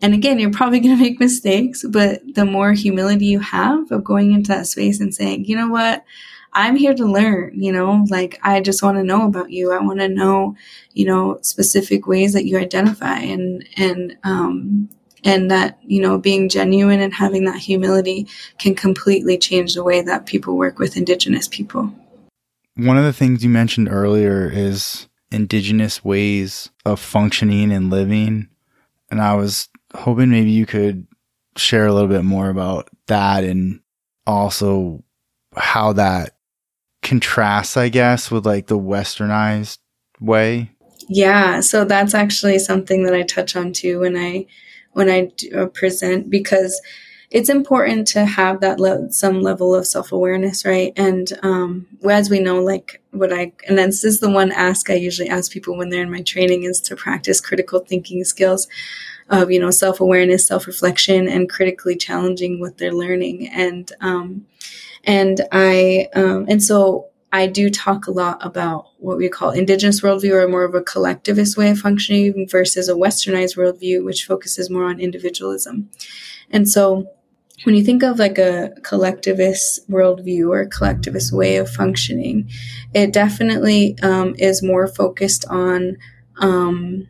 and again, you're probably going to make mistakes, but the more humility you have of going into that space and saying, you know what? I'm here to learn, you know, like I just want to know about you. I want to know, you know, specific ways that you identify and, and, um, and that, you know, being genuine and having that humility can completely change the way that people work with Indigenous people. One of the things you mentioned earlier is Indigenous ways of functioning and living. And I was hoping maybe you could share a little bit more about that and also how that contrasts, I guess, with like the westernized way. Yeah, so that's actually something that I touch on too when I when I uh, present because it's important to have that le- some level of self awareness, right? And um, as we know, like what I and this is the one ask I usually ask people when they're in my training is to practice critical thinking skills of you know self awareness, self reflection, and critically challenging what they're learning. And um, and I um, and so I do talk a lot about what we call indigenous worldview or more of a collectivist way of functioning versus a westernized worldview, which focuses more on individualism. And so when you think of like a collectivist worldview or a collectivist way of functioning, it definitely um, is more focused on um,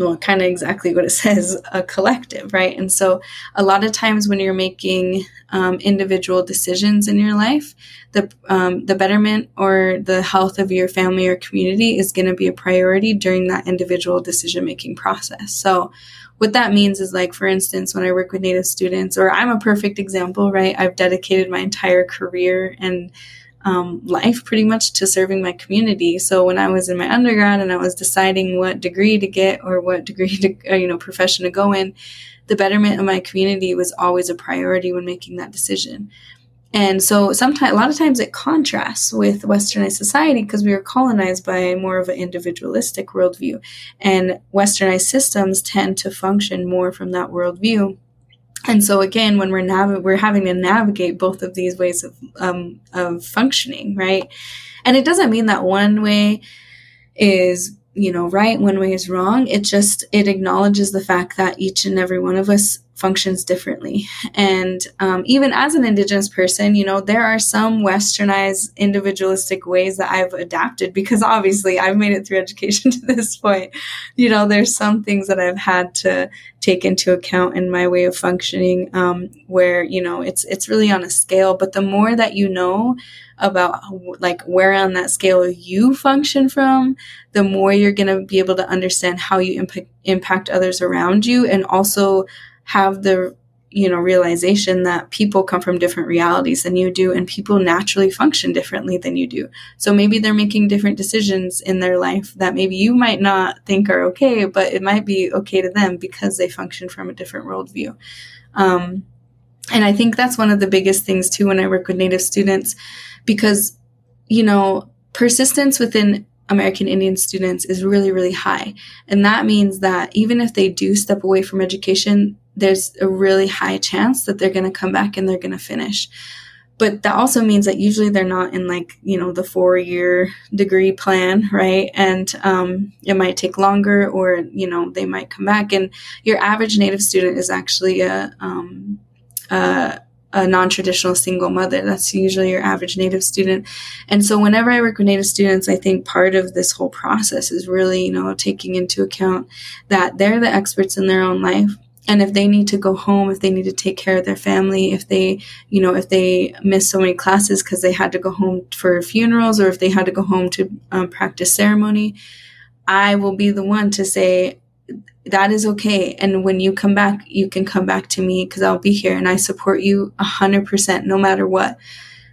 well, kind of exactly what it says, a collective, right? And so a lot of times when you're making um, individual decisions in your life, the, um, the betterment or the health of your family or community is going to be a priority during that individual decision making process. So what that means is like, for instance, when I work with Native students, or I'm a perfect example, right? I've dedicated my entire career and um, life pretty much to serving my community. So when I was in my undergrad and I was deciding what degree to get or what degree to, uh, you know, profession to go in, the betterment of my community was always a priority when making that decision. And so sometimes, a lot of times it contrasts with westernized society because we are colonized by more of an individualistic worldview. And westernized systems tend to function more from that worldview and so again when we're nav- we're having to navigate both of these ways of um, of functioning right? And it doesn't mean that one way is you know right one way is wrong. It just it acknowledges the fact that each and every one of us functions differently. And um, even as an indigenous person you know there are some westernized individualistic ways that i've adapted because obviously i've made it through education to this point. You know there's some things that i've had to take into account in my way of functioning um, where you know it's it's really on a scale. But the more that you know about like where on that scale you function from, the more you're going to be able to understand how you impact, impact others around you and also have the you know realization that people come from different realities than you do and people naturally function differently than you do so maybe they're making different decisions in their life that maybe you might not think are okay but it might be okay to them because they function from a different worldview um, and I think that's one of the biggest things too when I work with Native students because, you know, persistence within American Indian students is really, really high. And that means that even if they do step away from education, there's a really high chance that they're going to come back and they're going to finish. But that also means that usually they're not in like, you know, the four year degree plan, right? And um, it might take longer or, you know, they might come back. And your average Native student is actually a, um, a a non-traditional single mother. That's usually your average Native student. And so whenever I work with Native students, I think part of this whole process is really, you know, taking into account that they're the experts in their own life. And if they need to go home, if they need to take care of their family, if they, you know, if they miss so many classes because they had to go home for funerals or if they had to go home to um, practice ceremony, I will be the one to say, that is okay. And when you come back, you can come back to me because I'll be here and I support you a hundred percent, no matter what.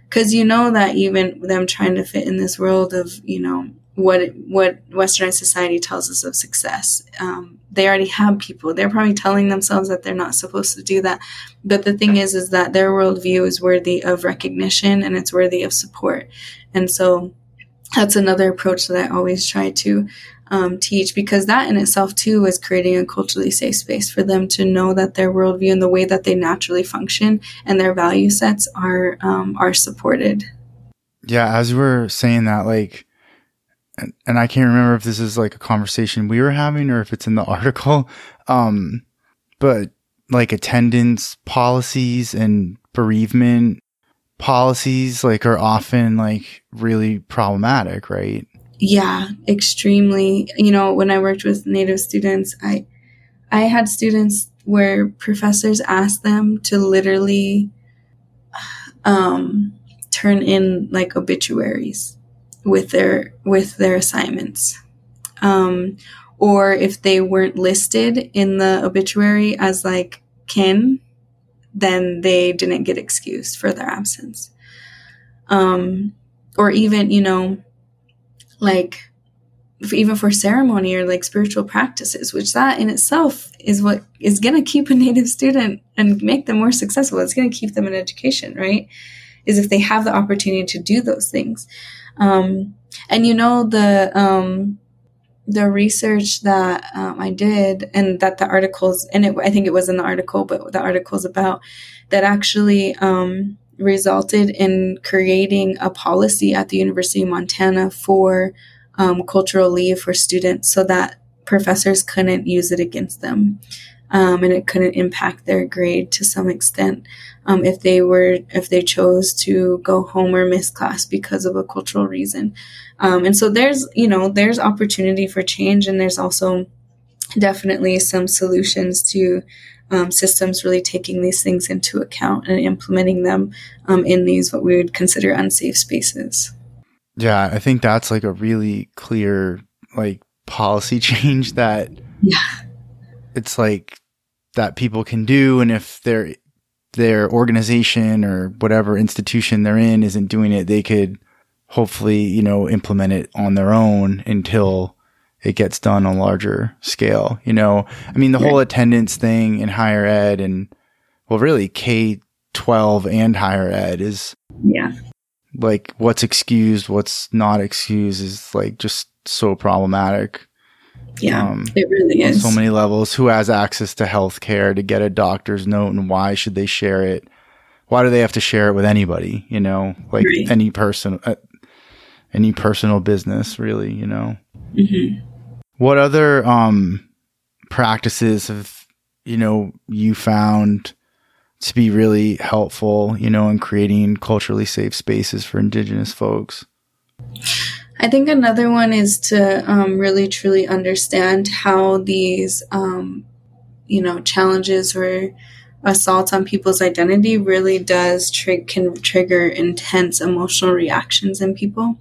Because you know that even them trying to fit in this world of you know what what Westernized society tells us of success, um, they already have people. They're probably telling themselves that they're not supposed to do that. But the thing is, is that their worldview is worthy of recognition and it's worthy of support. And so that's another approach that I always try to um, teach because that in itself too is creating a culturally safe space for them to know that their worldview and the way that they naturally function and their value sets are um, are supported. Yeah, as we're saying that, like, and, and I can't remember if this is like a conversation we were having or if it's in the article, um, but like attendance policies and bereavement policies like are often like really problematic, right? Yeah, extremely. You know, when I worked with Native students, I I had students where professors asked them to literally um, turn in like obituaries with their with their assignments. Um, or if they weren't listed in the obituary as like kin, then they didn't get excused for their absence. Um, or even, you know, like even for ceremony or like spiritual practices, which that in itself is what is going to keep a native student and make them more successful. It's going to keep them in education, right? Is if they have the opportunity to do those things. Um, and you know, the, um, the research that um, I did and that the articles, and it, I think it was in the article, but the articles about that actually, um, resulted in creating a policy at the University of Montana for um, cultural leave for students so that professors couldn't use it against them. Um, and it couldn't impact their grade to some extent um, if they were if they chose to go home or miss class because of a cultural reason um, and so there's you know there's opportunity for change and there's also definitely some solutions to um, systems really taking these things into account and implementing them um, in these what we would consider unsafe spaces. Yeah, I think that's like a really clear like policy change that yeah. It's like that people can do and if their their organization or whatever institution they're in isn't doing it, they could hopefully, you know, implement it on their own until it gets done on a larger scale. You know, I mean, the whole attendance thing in higher ed and, well, really K 12 and higher ed is, yeah, like what's excused, what's not excused is like just so problematic. Yeah, um, it really is. so many levels. Who has access to health care to get a doctor's note and why should they share it? Why do they have to share it with anybody? You know, like right. any person, uh, any personal business, really, you know? Mm-hmm. What other um, practices have you know you found to be really helpful, you know, in creating culturally safe spaces for Indigenous folks? I think another one is to um, really truly understand how these, um, you know, challenges or assaults on people's identity really does trig- can trigger intense emotional reactions in people.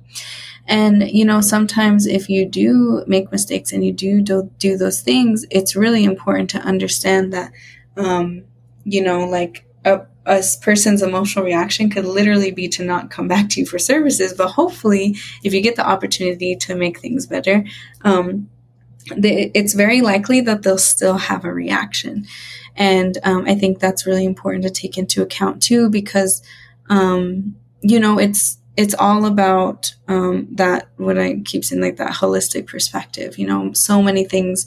And, you know, sometimes if you do make mistakes and you do do, do those things, it's really important to understand that, um, you know, like a person's emotional reaction could literally be to not come back to you for services. But hopefully, if you get the opportunity to make things better, um, it's very likely that they'll still have a reaction. And um, I think that's really important to take into account too, because, um, you know, it's, it's all about um, that, what I keep saying, like that holistic perspective. You know, so many things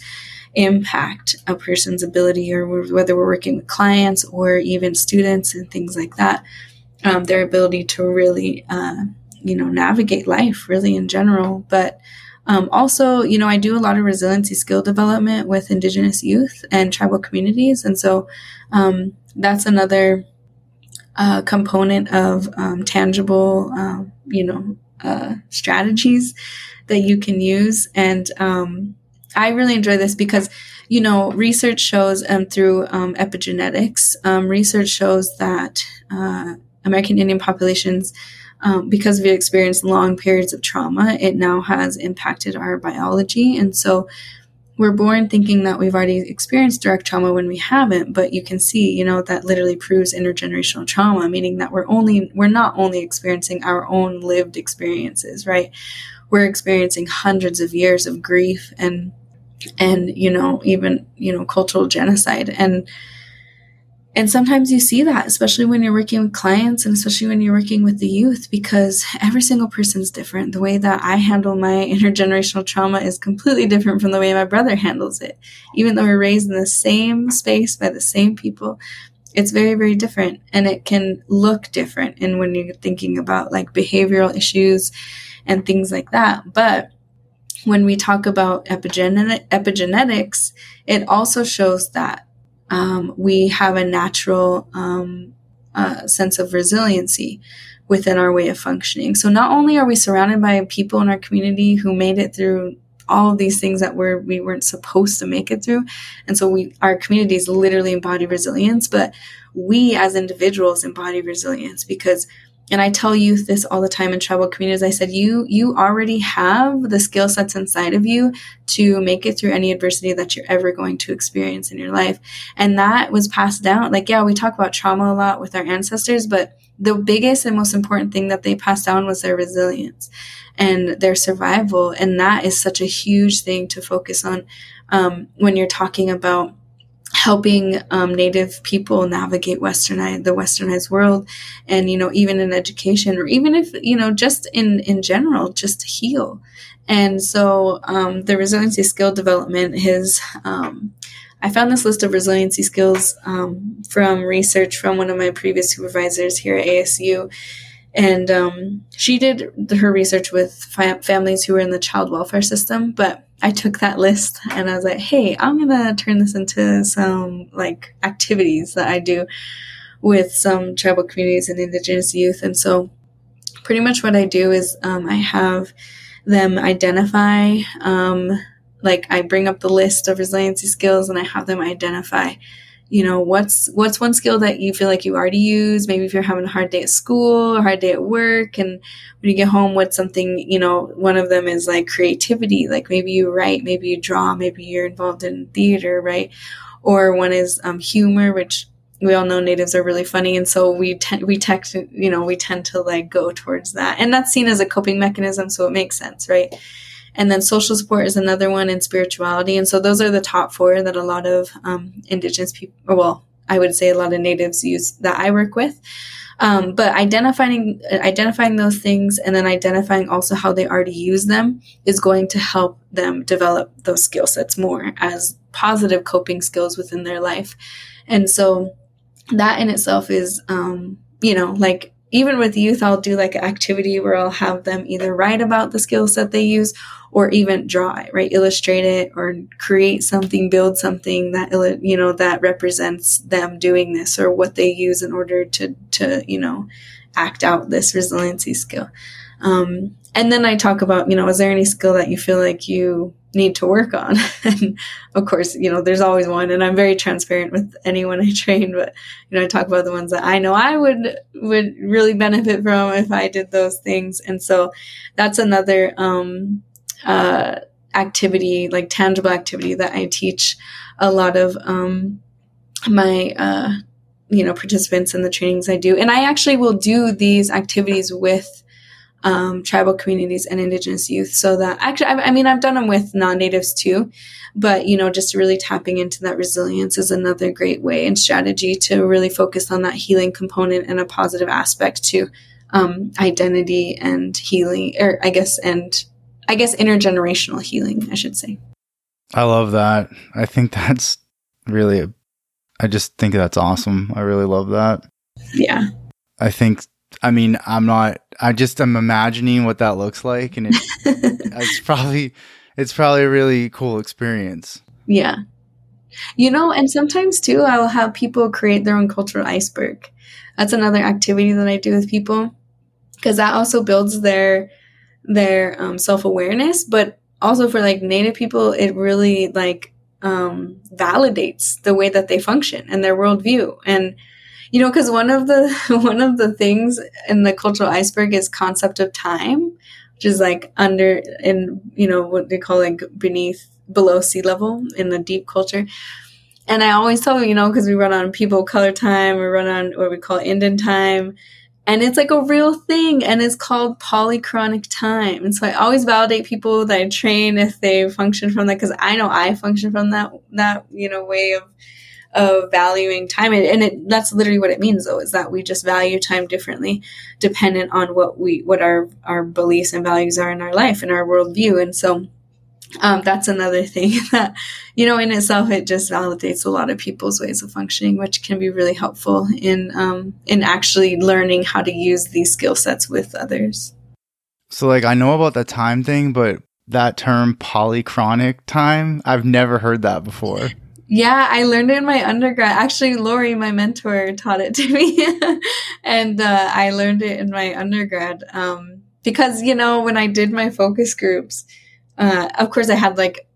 impact a person's ability, or whether we're working with clients or even students and things like that, um, their ability to really, uh, you know, navigate life really in general. But um, also, you know, I do a lot of resiliency skill development with Indigenous youth and tribal communities. And so um, that's another uh, component of um, tangible, um, you know, uh, strategies that you can use. And um, I really enjoy this because, you know, research shows um, through epigenetics, research shows that uh, American Indian populations um, because we've experienced long periods of trauma, it now has impacted our biology. And so we're born thinking that we've already experienced direct trauma when we haven't, but you can see, you know, that literally proves intergenerational trauma, meaning that we're only, we're not only experiencing our own lived experiences, right? We're experiencing hundreds of years of grief and, and, you know, even, you know, cultural genocide. And, and sometimes you see that, especially when you're working with clients and especially when you're working with the youth, because every single person is different. The way that I handle my intergenerational trauma is completely different from the way my brother handles it. Even though we're raised in the same space by the same people, it's very, very different and it can look different. And when you're thinking about like behavioral issues and things like that. But when we talk about epigenetics, it also shows that um, we have a natural um, uh, sense of resiliency within our way of functioning. So not only are we surrounded by people in our community who made it through all of these things that we're, we weren't supposed to make it through, and so we our communities literally embody resilience, but we as individuals embody resilience because and I tell youth this all the time in tribal communities. I said, you, you already have the skill sets inside of you to make it through any adversity that you're ever going to experience in your life. And that was passed down. Like, yeah, we talk about trauma a lot with our ancestors, but the biggest and most important thing that they passed down was their resilience and their survival. And that is such a huge thing to focus on um, when you're talking about helping um, native people navigate westernized the westernized world and you know even in education or even if you know just in in general just to heal. And so um, the resiliency skill development is um, i found this list of resiliency skills um, from research from one of my previous supervisors here at asu and um, she did her research with families who were in the child welfare system but I took that list and I was like, hey, I'm going to turn this into some like activities that I do with some tribal communities and indigenous youth. And so pretty much what I do is um, I have them identify, um, like I bring up the list of resiliency skills and I have them identify you know what's what's one skill that you feel like you already use? Maybe if you're having a hard day at school a hard day at work and when you get home what's something you know one of them is like creativity like maybe you write maybe you draw maybe you're involved in theater right? Or one is um, humor which we all know natives are really funny and so we tend we text you know we tend to like go towards that. And that's seen as a coping mechanism so it makes sense right and then social support is another one, and spirituality. And so those are the top four that a lot of um, Indigenous people, or well, I would say a lot of Natives use that I work with. Um, but identifying identifying those things and then identifying also how they already use them is going to help them develop those skill sets more as positive coping skills within their life. And so that in itself is, um, you know, like even with youth, I'll do like an activity where I'll have them either write about the skill set they use or even draw it, right? Illustrate it or create something, build something that, you know, that represents them doing this or what they use in order to, to, you know, act out this resiliency skill. Um, and then I talk about, you know, is there any skill that you feel like you need to work on. and of course, you know, there's always one and I'm very transparent with anyone I train, but you know, I talk about the ones that I know I would would really benefit from if I did those things. And so that's another um uh activity, like tangible activity that I teach a lot of um my uh you know participants in the trainings I do. And I actually will do these activities with um, tribal communities and indigenous youth. So that actually I, I mean i've done them with non-natives too but you know just really tapping into that resilience is another great way and strategy to really focus on that healing component and a positive aspect to um, identity and healing or i guess and i guess intergenerational healing i should say. I love that. I think that's really a, I just think that's awesome. I really love that. Yeah. I think I mean, I'm not. I just am imagining what that looks like, and it's, it's probably it's probably a really cool experience. Yeah, you know, and sometimes too, I will have people create their own cultural iceberg. That's another activity that I do with people because that also builds their their um, self awareness, but also for like Native people, it really like um, validates the way that they function and their worldview and you know because one of the one of the things in the cultural iceberg is concept of time which is like under in you know what they call like beneath below sea level in the deep culture. And i always tell you know because we run on people color time we run on what we call indian time and it's like a real thing and it's called polychronic time. And so i always validate people that i train if they function from that because i know i function from that that you know way of of valuing time and, and it, that's literally what it means though is that we just value time differently dependent on what we what our our beliefs and values are in our life and our worldview and so um, that's another thing that you know in itself it just validates a lot of people's ways of functioning which can be really helpful in um, in actually learning how to use these skill sets with others. So like i know about the time thing but that term polychronic time i've never heard that before yeah, I learned it in my undergrad. Actually, Lori, my mentor, taught it to me, and uh, I learned it in my undergrad um, because you know when I did my focus groups, uh, of course I had like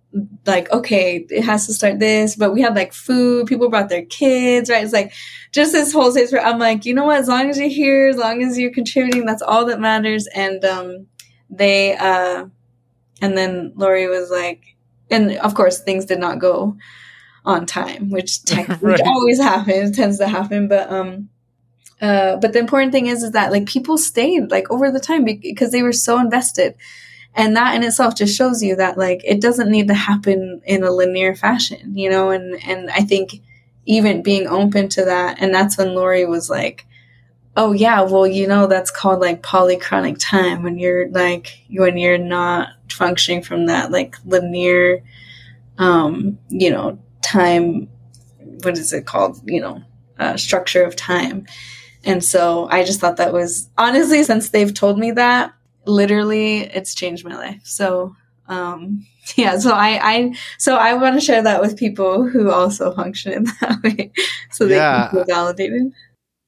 like okay it has to start this but we had like food people brought their kids right? It's like just this whole space where i'm like you know what? As long as you're here as long as you're contributing that's all that matters. And um they uh and then lori was like and of course things did not go on time, which, tech, right. always happens, tends to happen. But um, uh, but the important thing is, is that like people stayed like over the time because they were so invested, and that in itself just shows you that like it doesn't need to happen in a linear fashion, you know. And and I think even being open to that, and that's when Lori was like. Oh yeah, well you know that's called like polychronic time when you're like when you're not functioning from that like linear um you know time what is it called you know uh, structure of time. And so i just thought that was honestly since they've told me that literally it's changed my life. So um yeah so i i so i want to share that with people who also function in that way so they yeah. can feel validated.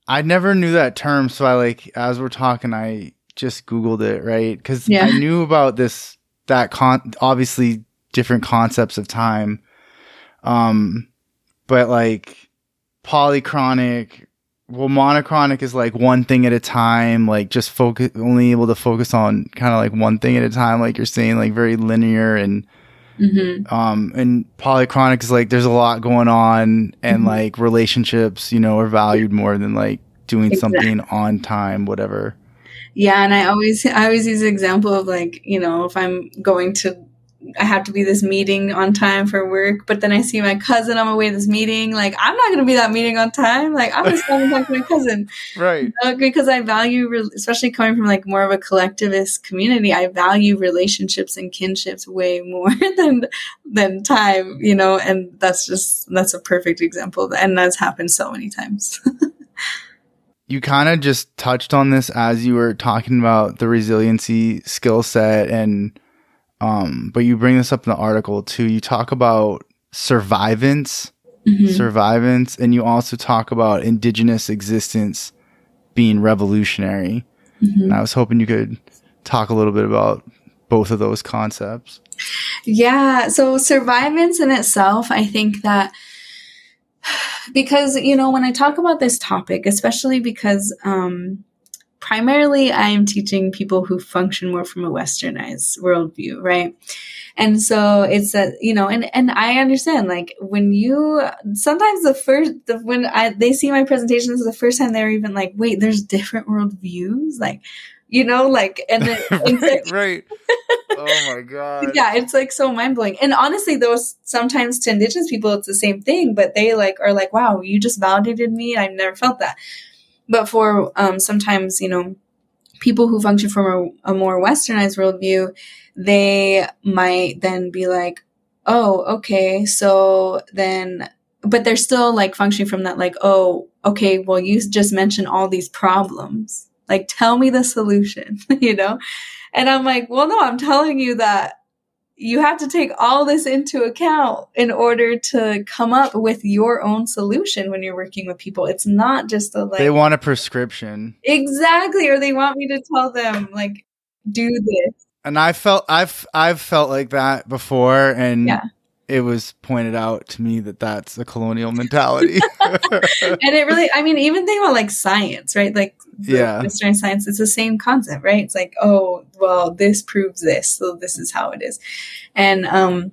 I never knew that term so i like as we're talking i just googled it right? Because yeah. i knew about this that con obviously different concepts of time um, but like polychronic, well, monochronic is like one thing at a time, like just focus, only able to focus on kind of like one thing at a time, like you're saying, like very linear and, mm-hmm. um, and polychronic is like there's a lot going on and mm-hmm. like relationships, you know, are valued more than like doing exactly. something on time, whatever. Yeah, and I always I always use the example of like, you know, if I'm going to I have to be this meeting on time for work, but then I see my cousin on my way to this meeting. Like, I'm not going to be that meeting on time. Like, I'm just going to talk to my cousin. Right. Uh, because I value, especially coming from like more of a collectivist community, I value relationships and kinships way more than, than time, you know, and that's just, that's a perfect example. And that's happened so many times. you kind of just touched on this as you were talking about the resiliency skill set and, um, but you bring this up in the article too. You talk about survivance, mm-hmm. survivance, and you also talk about indigenous existence being revolutionary. Mm-hmm. And I was hoping you could talk a little bit about both of those concepts. Yeah. So survivance in itself, I think that because, you know, when I talk about this topic, especially because, um, primarily I am teaching people who function more from a westernized worldview, right? And so it's a, you know, and, and I understand like when you, sometimes the first, the, when I, they see my presentations the first time they're even like, wait, there's different worldviews. Like, you know, like, and then, right, right. Oh my God. yeah, it's like so mind blowing. And honestly, those sometimes to indigenous people, it's the same thing, but they like are like, wow, you just validated me. I've never felt that. But for um, sometimes, you know, people who function from a, a more westernized worldview, they might then be like, oh, okay, so then, but they're still like functioning from that, like, oh, okay, well, you just mentioned all these problems. Like, tell me the solution, you know? And I'm like, well, no, I'm telling you that you have to take all this into account in order to come up with your own solution when you're working with people. It's not just a like They want a prescription. Exactly, or they want me to tell them like do this. And I felt I've I've felt like that before and Yeah. It was pointed out to me that that's a colonial mentality. and it really i mean even think about like science right like Yeah. western science it's the same concept right it's like oh well this proves this so this is how it is and um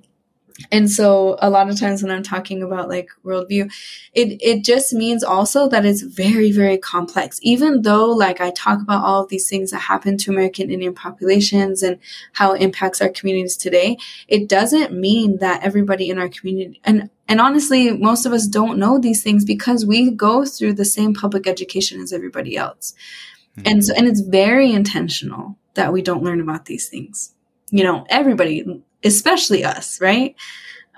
and so a lot of times when i'm talking about like worldview it it just means also that it's very very complex. Even though like i talk about all of these things that happen to american indian populations and how it impacts our communities today it doesn't mean that everybody in our community and and honestly most of us don't know these things because we go through the same public education as everybody else. Hmm. And so and it's very intentional that we don't learn about these things. You know everybody especially us right?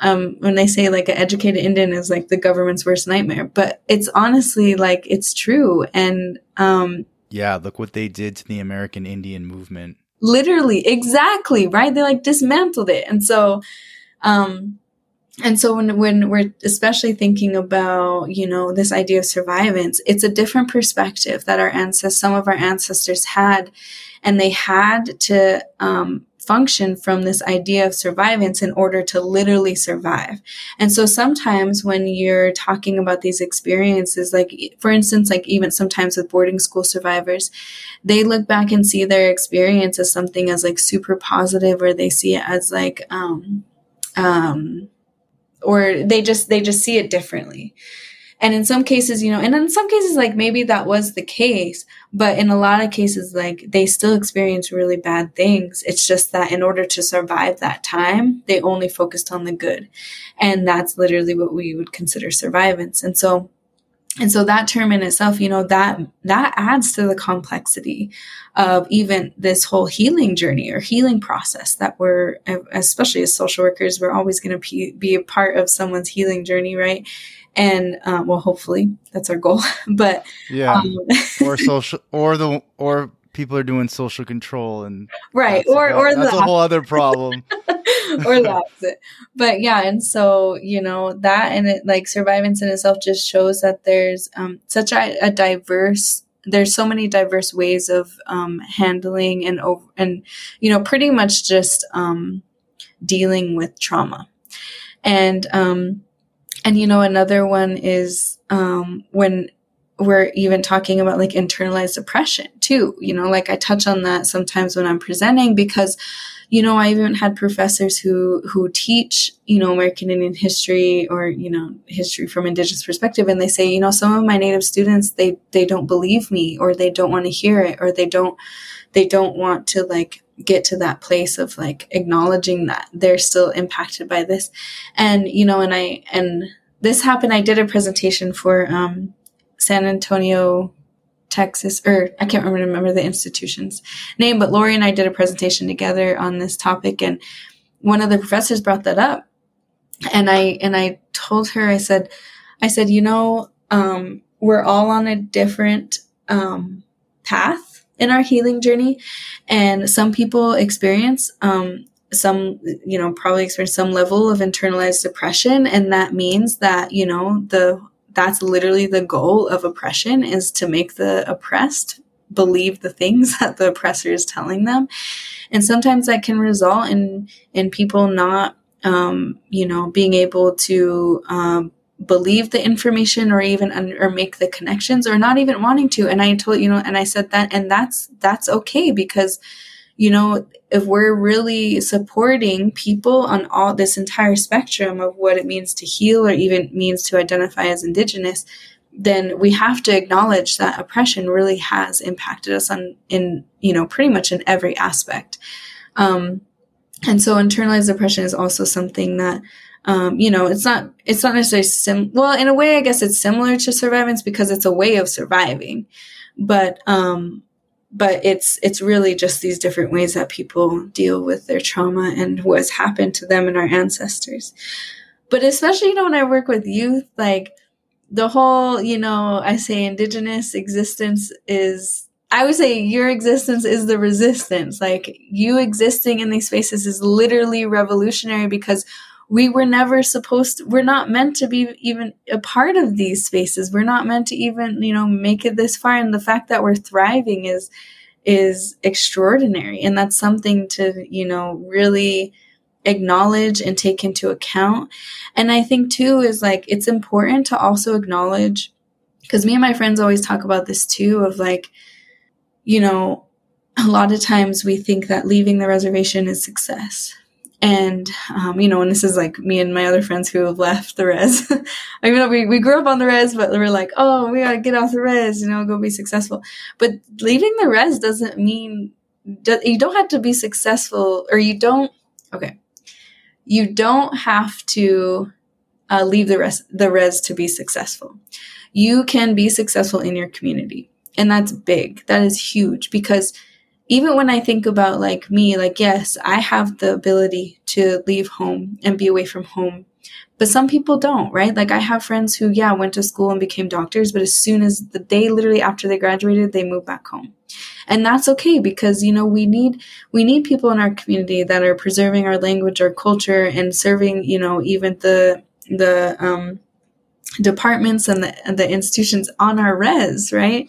Um, when they say like an educated indian is like the government's worst nightmare. But it's honestly like it's true. And um, yeah, look what they did to the American Indian movement. literally exactly right? They like dismantled it. And so um and so when when we're especially thinking about you know this idea of survivance it's a different perspective that our ancestors some of our ancestors had. And they had to um function from this idea of survivance in order to literally survive. And so sometimes when you're talking about these experiences, like for instance, like even sometimes with boarding school survivors, they look back and see their experience as something as like super positive or they see it as like um um or they just they just see it differently and in some cases you know and in some cases like maybe that was the case but in a lot of cases like they still experience really bad things. It's just that in order to survive that time they only focused on the good. And that's literally what we would consider survivance. And so and so that term in itself you know that that adds to the complexity of even this whole healing journey or healing process that we're especially as social workers we're always going to be be a part of someone's healing journey right and um, well hopefully that's our goal but yeah. um, or social or the or people are doing social control and right or or that's the a whole other problem. Or the opposite. But yeah and so you know that and it like survivance in itself just shows that there's um, such a, a diverse there's so many diverse ways of um, handling and over and you know pretty much just um, dealing with trauma. And um, and you know another one is um, when we're even talking about like internalized oppression too you know like i touch on that sometimes when i'm presenting because you know i even had professors who who teach you know american indian history or you know history from indigenous perspective and they say you know some of my native students they they don't believe me or they don't want to hear it or they don't they don't want to like get to that place of like acknowledging that they're still impacted by this. And you know and i and this happened i did a presentation for um san antonio Texas, or I can't remember, remember the institution's name, but Lori and I did a presentation together on this topic, and one of the professors brought that up, and I and I told her, I said, I said, you know, um, we're all on a different um, path in our healing journey, and some people experience um, some you know probably experience some level of internalized depression and that means that you know the that's literally the goal of oppression is to make the oppressed believe the things that the oppressor is telling them. And sometimes that can result in in people not um, you know being able to um, believe the information or even or make the connections or not even wanting to. And i told you know and i said that and that's that's okay because you know if we're really supporting people on all this entire spectrum of what it means to heal or even means to identify as indigenous then we have to acknowledge that oppression really has impacted us on in you know pretty much in every aspect. Um, and so internalized oppression is also something that um, you know it's not it's not necessarily sim well in a way i guess it's similar to survivance because it's a way of surviving. But um but it's it's really just these different ways that people deal with their trauma and what's happened to them and our ancestors. But especially you know when i work with youth like the whole you know i say indigenous existence is i would say your existence is the resistance. Like you existing in these spaces is literally revolutionary because we were never supposed to, we're not meant to be even a part of these spaces. We're not meant to even you know make it this far. And the fact that we're thriving is is extraordinary. And that's something to you know really acknowledge and take into account. And i think too is like it's important to also acknowledge because me and my friends always talk about this too of like you know a lot of times we think that leaving the reservation is success and um, you know and this is like me and my other friends who have left the res. I mean we, we grew up on the res but we're like oh we gotta get off the res you know go be successful. But leaving the res doesn't mean you don't have to be successful or you don't okay. You don't have to uh, leave the res the res to be successful. You can be successful in your community and that's big. That is huge because even when I think about like me, like, yes, I have the ability to leave home and be away from home. But some people don't, right? Like I have friends who, yeah, went to school and became doctors, but as soon as the day literally after they graduated, they moved back home. And that's okay because, you know, we need, we need people in our community that are preserving our language, our culture and serving, you know, even the, the, um, departments and the, and the institutions on our res, right?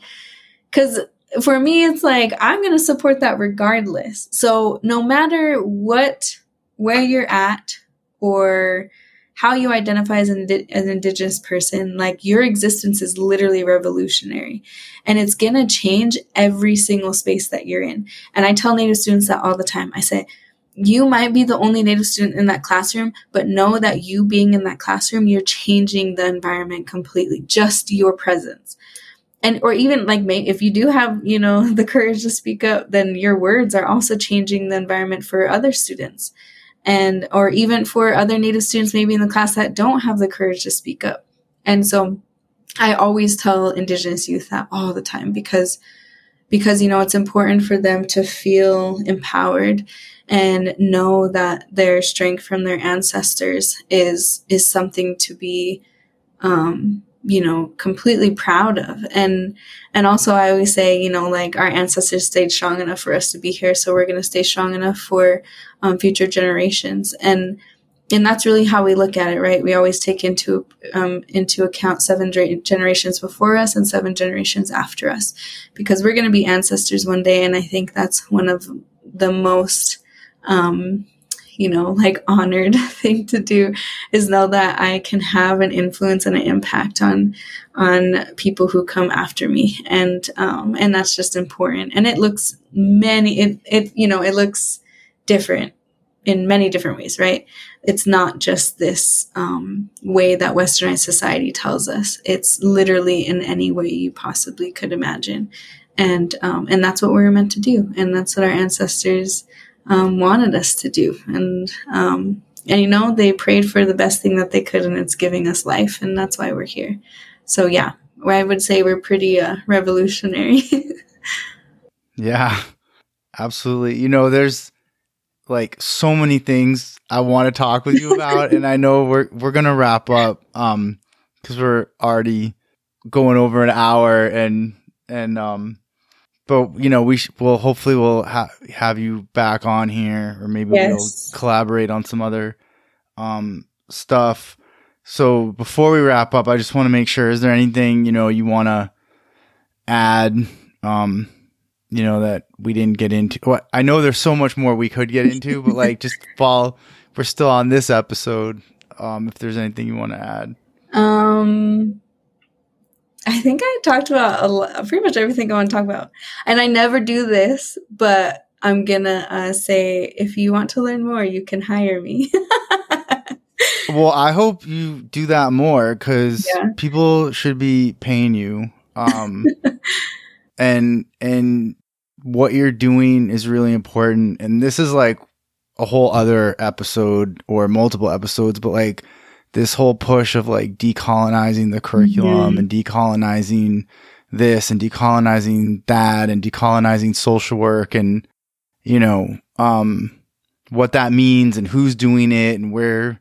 Cause for me, it's like I'm going to support that regardless. So no matter what, where you're at or how you identify as an, an indigenous person, like your existence is literally revolutionary and it's going to change every single space that you're in. And I tell Native students that all the time. I say, you might be the only Native student in that classroom, but know that you being in that classroom, you're changing the environment completely, just your presence and or even like may if you do have you know the courage to speak up then your words are also changing the environment for other students. And or even for other native students maybe in the class that don't have the courage to speak up. And so i always tell indigenous youth that all the time because because you know it's important for them to feel empowered and know that their strength from their ancestors is is something to be um you know completely proud of. And and also i always say you know like our ancestors stayed strong enough for us to be here so we're going to stay strong enough for um, future generations. And and that's really how we look at it right? We always take into um, into account seven generations before us and seven generations after us. Because we're going to be ancestors one day and i think that's one of the most um, you know, like honored thing to do is know that I can have an influence and an impact on on people who come after me, and um, and that's just important. And it looks many, it it you know, it looks different in many different ways, right? It's not just this um, way that Westernized society tells us. It's literally in any way you possibly could imagine, and um, and that's what we are meant to do, and that's what our ancestors um, wanted us to do. And, um, and you know, they prayed for the best thing that they could, and it's giving us life. And that's why we're here. So, yeah, I would say we're pretty uh, revolutionary. yeah, absolutely. You know, there's like so many things I want to talk with you about, and I know we're we're gonna wrap up um because we're already going over an hour, and and um but you know we sh- will hopefully we'll ha- have you back on here or maybe yes. we'll collaborate on some other um stuff. So before we wrap up i just want to make sure is there anything you know you want to add um you know that we didn't get into? Well, i know there's so much more we could get into but like just fall we're still on this episode um if there's anything you want to add. Um I think I talked about a, pretty much everything I want to talk about. And I never do this, but I'm gonna uh, say if you want to learn more, you can hire me. well, I hope you do that more because Yeah. people should be paying you. Um, and and what you're doing is really important. And this is like a whole other episode or multiple episodes, but like this whole push of like decolonizing the curriculum Mhm. and decolonizing this and decolonizing that and decolonizing social work and you know um what that means and who's doing it and where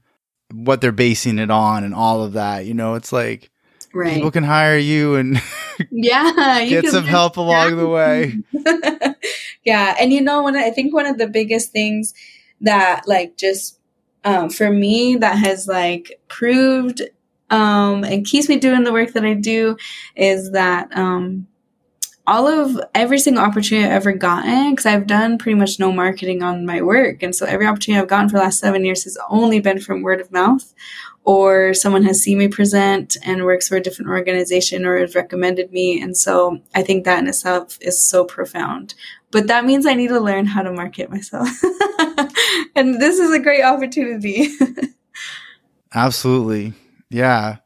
what they're basing it on and all of that you know it's like right. people can hire you and yeah. you get some help along the way yeah, and you know, one I think one of the biggest things that like just um, for me that has like proved um, and keeps me doing the work that I do is that um, all of every single opportunity I've ever gotten because I've done pretty much no marketing on my work, and so every opportunity I've gotten for the last seven years has only been from word of mouth or someone has seen me present and works for a different organization or has recommended me. And so I think that in itself is so profound. But that means I need to learn how to market myself. and this is a great opportunity. Absolutely. Yeah.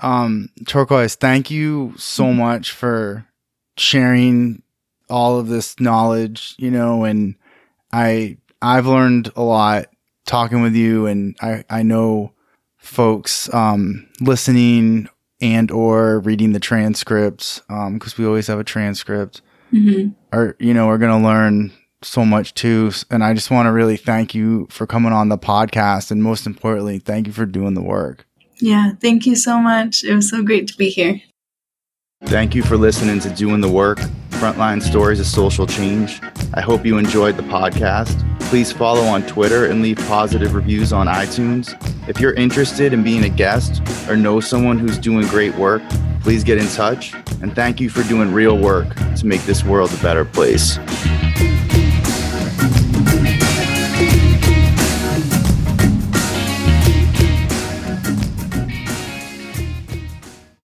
Um, Turquoise, thank you so much for sharing all of this knowledge, you know, and I I've learned a lot talking with you and I, I know folks um listening and or reading the transcripts, um, because we always have a transcript hmm are you know are going to learn so much too and i just want to really thank you for coming on the podcast and most importantly thank you for doing the work Yeah, thank you so much. It was so great to be here. Thank you for listening to doing the work frontline stories of social change. I hope you enjoyed the podcast. Please follow on twitter and leave positive reviews on itunes. If you're interested in being a guest or know someone who's doing great work please get in touch. And thank you for doing real work to make this world a better place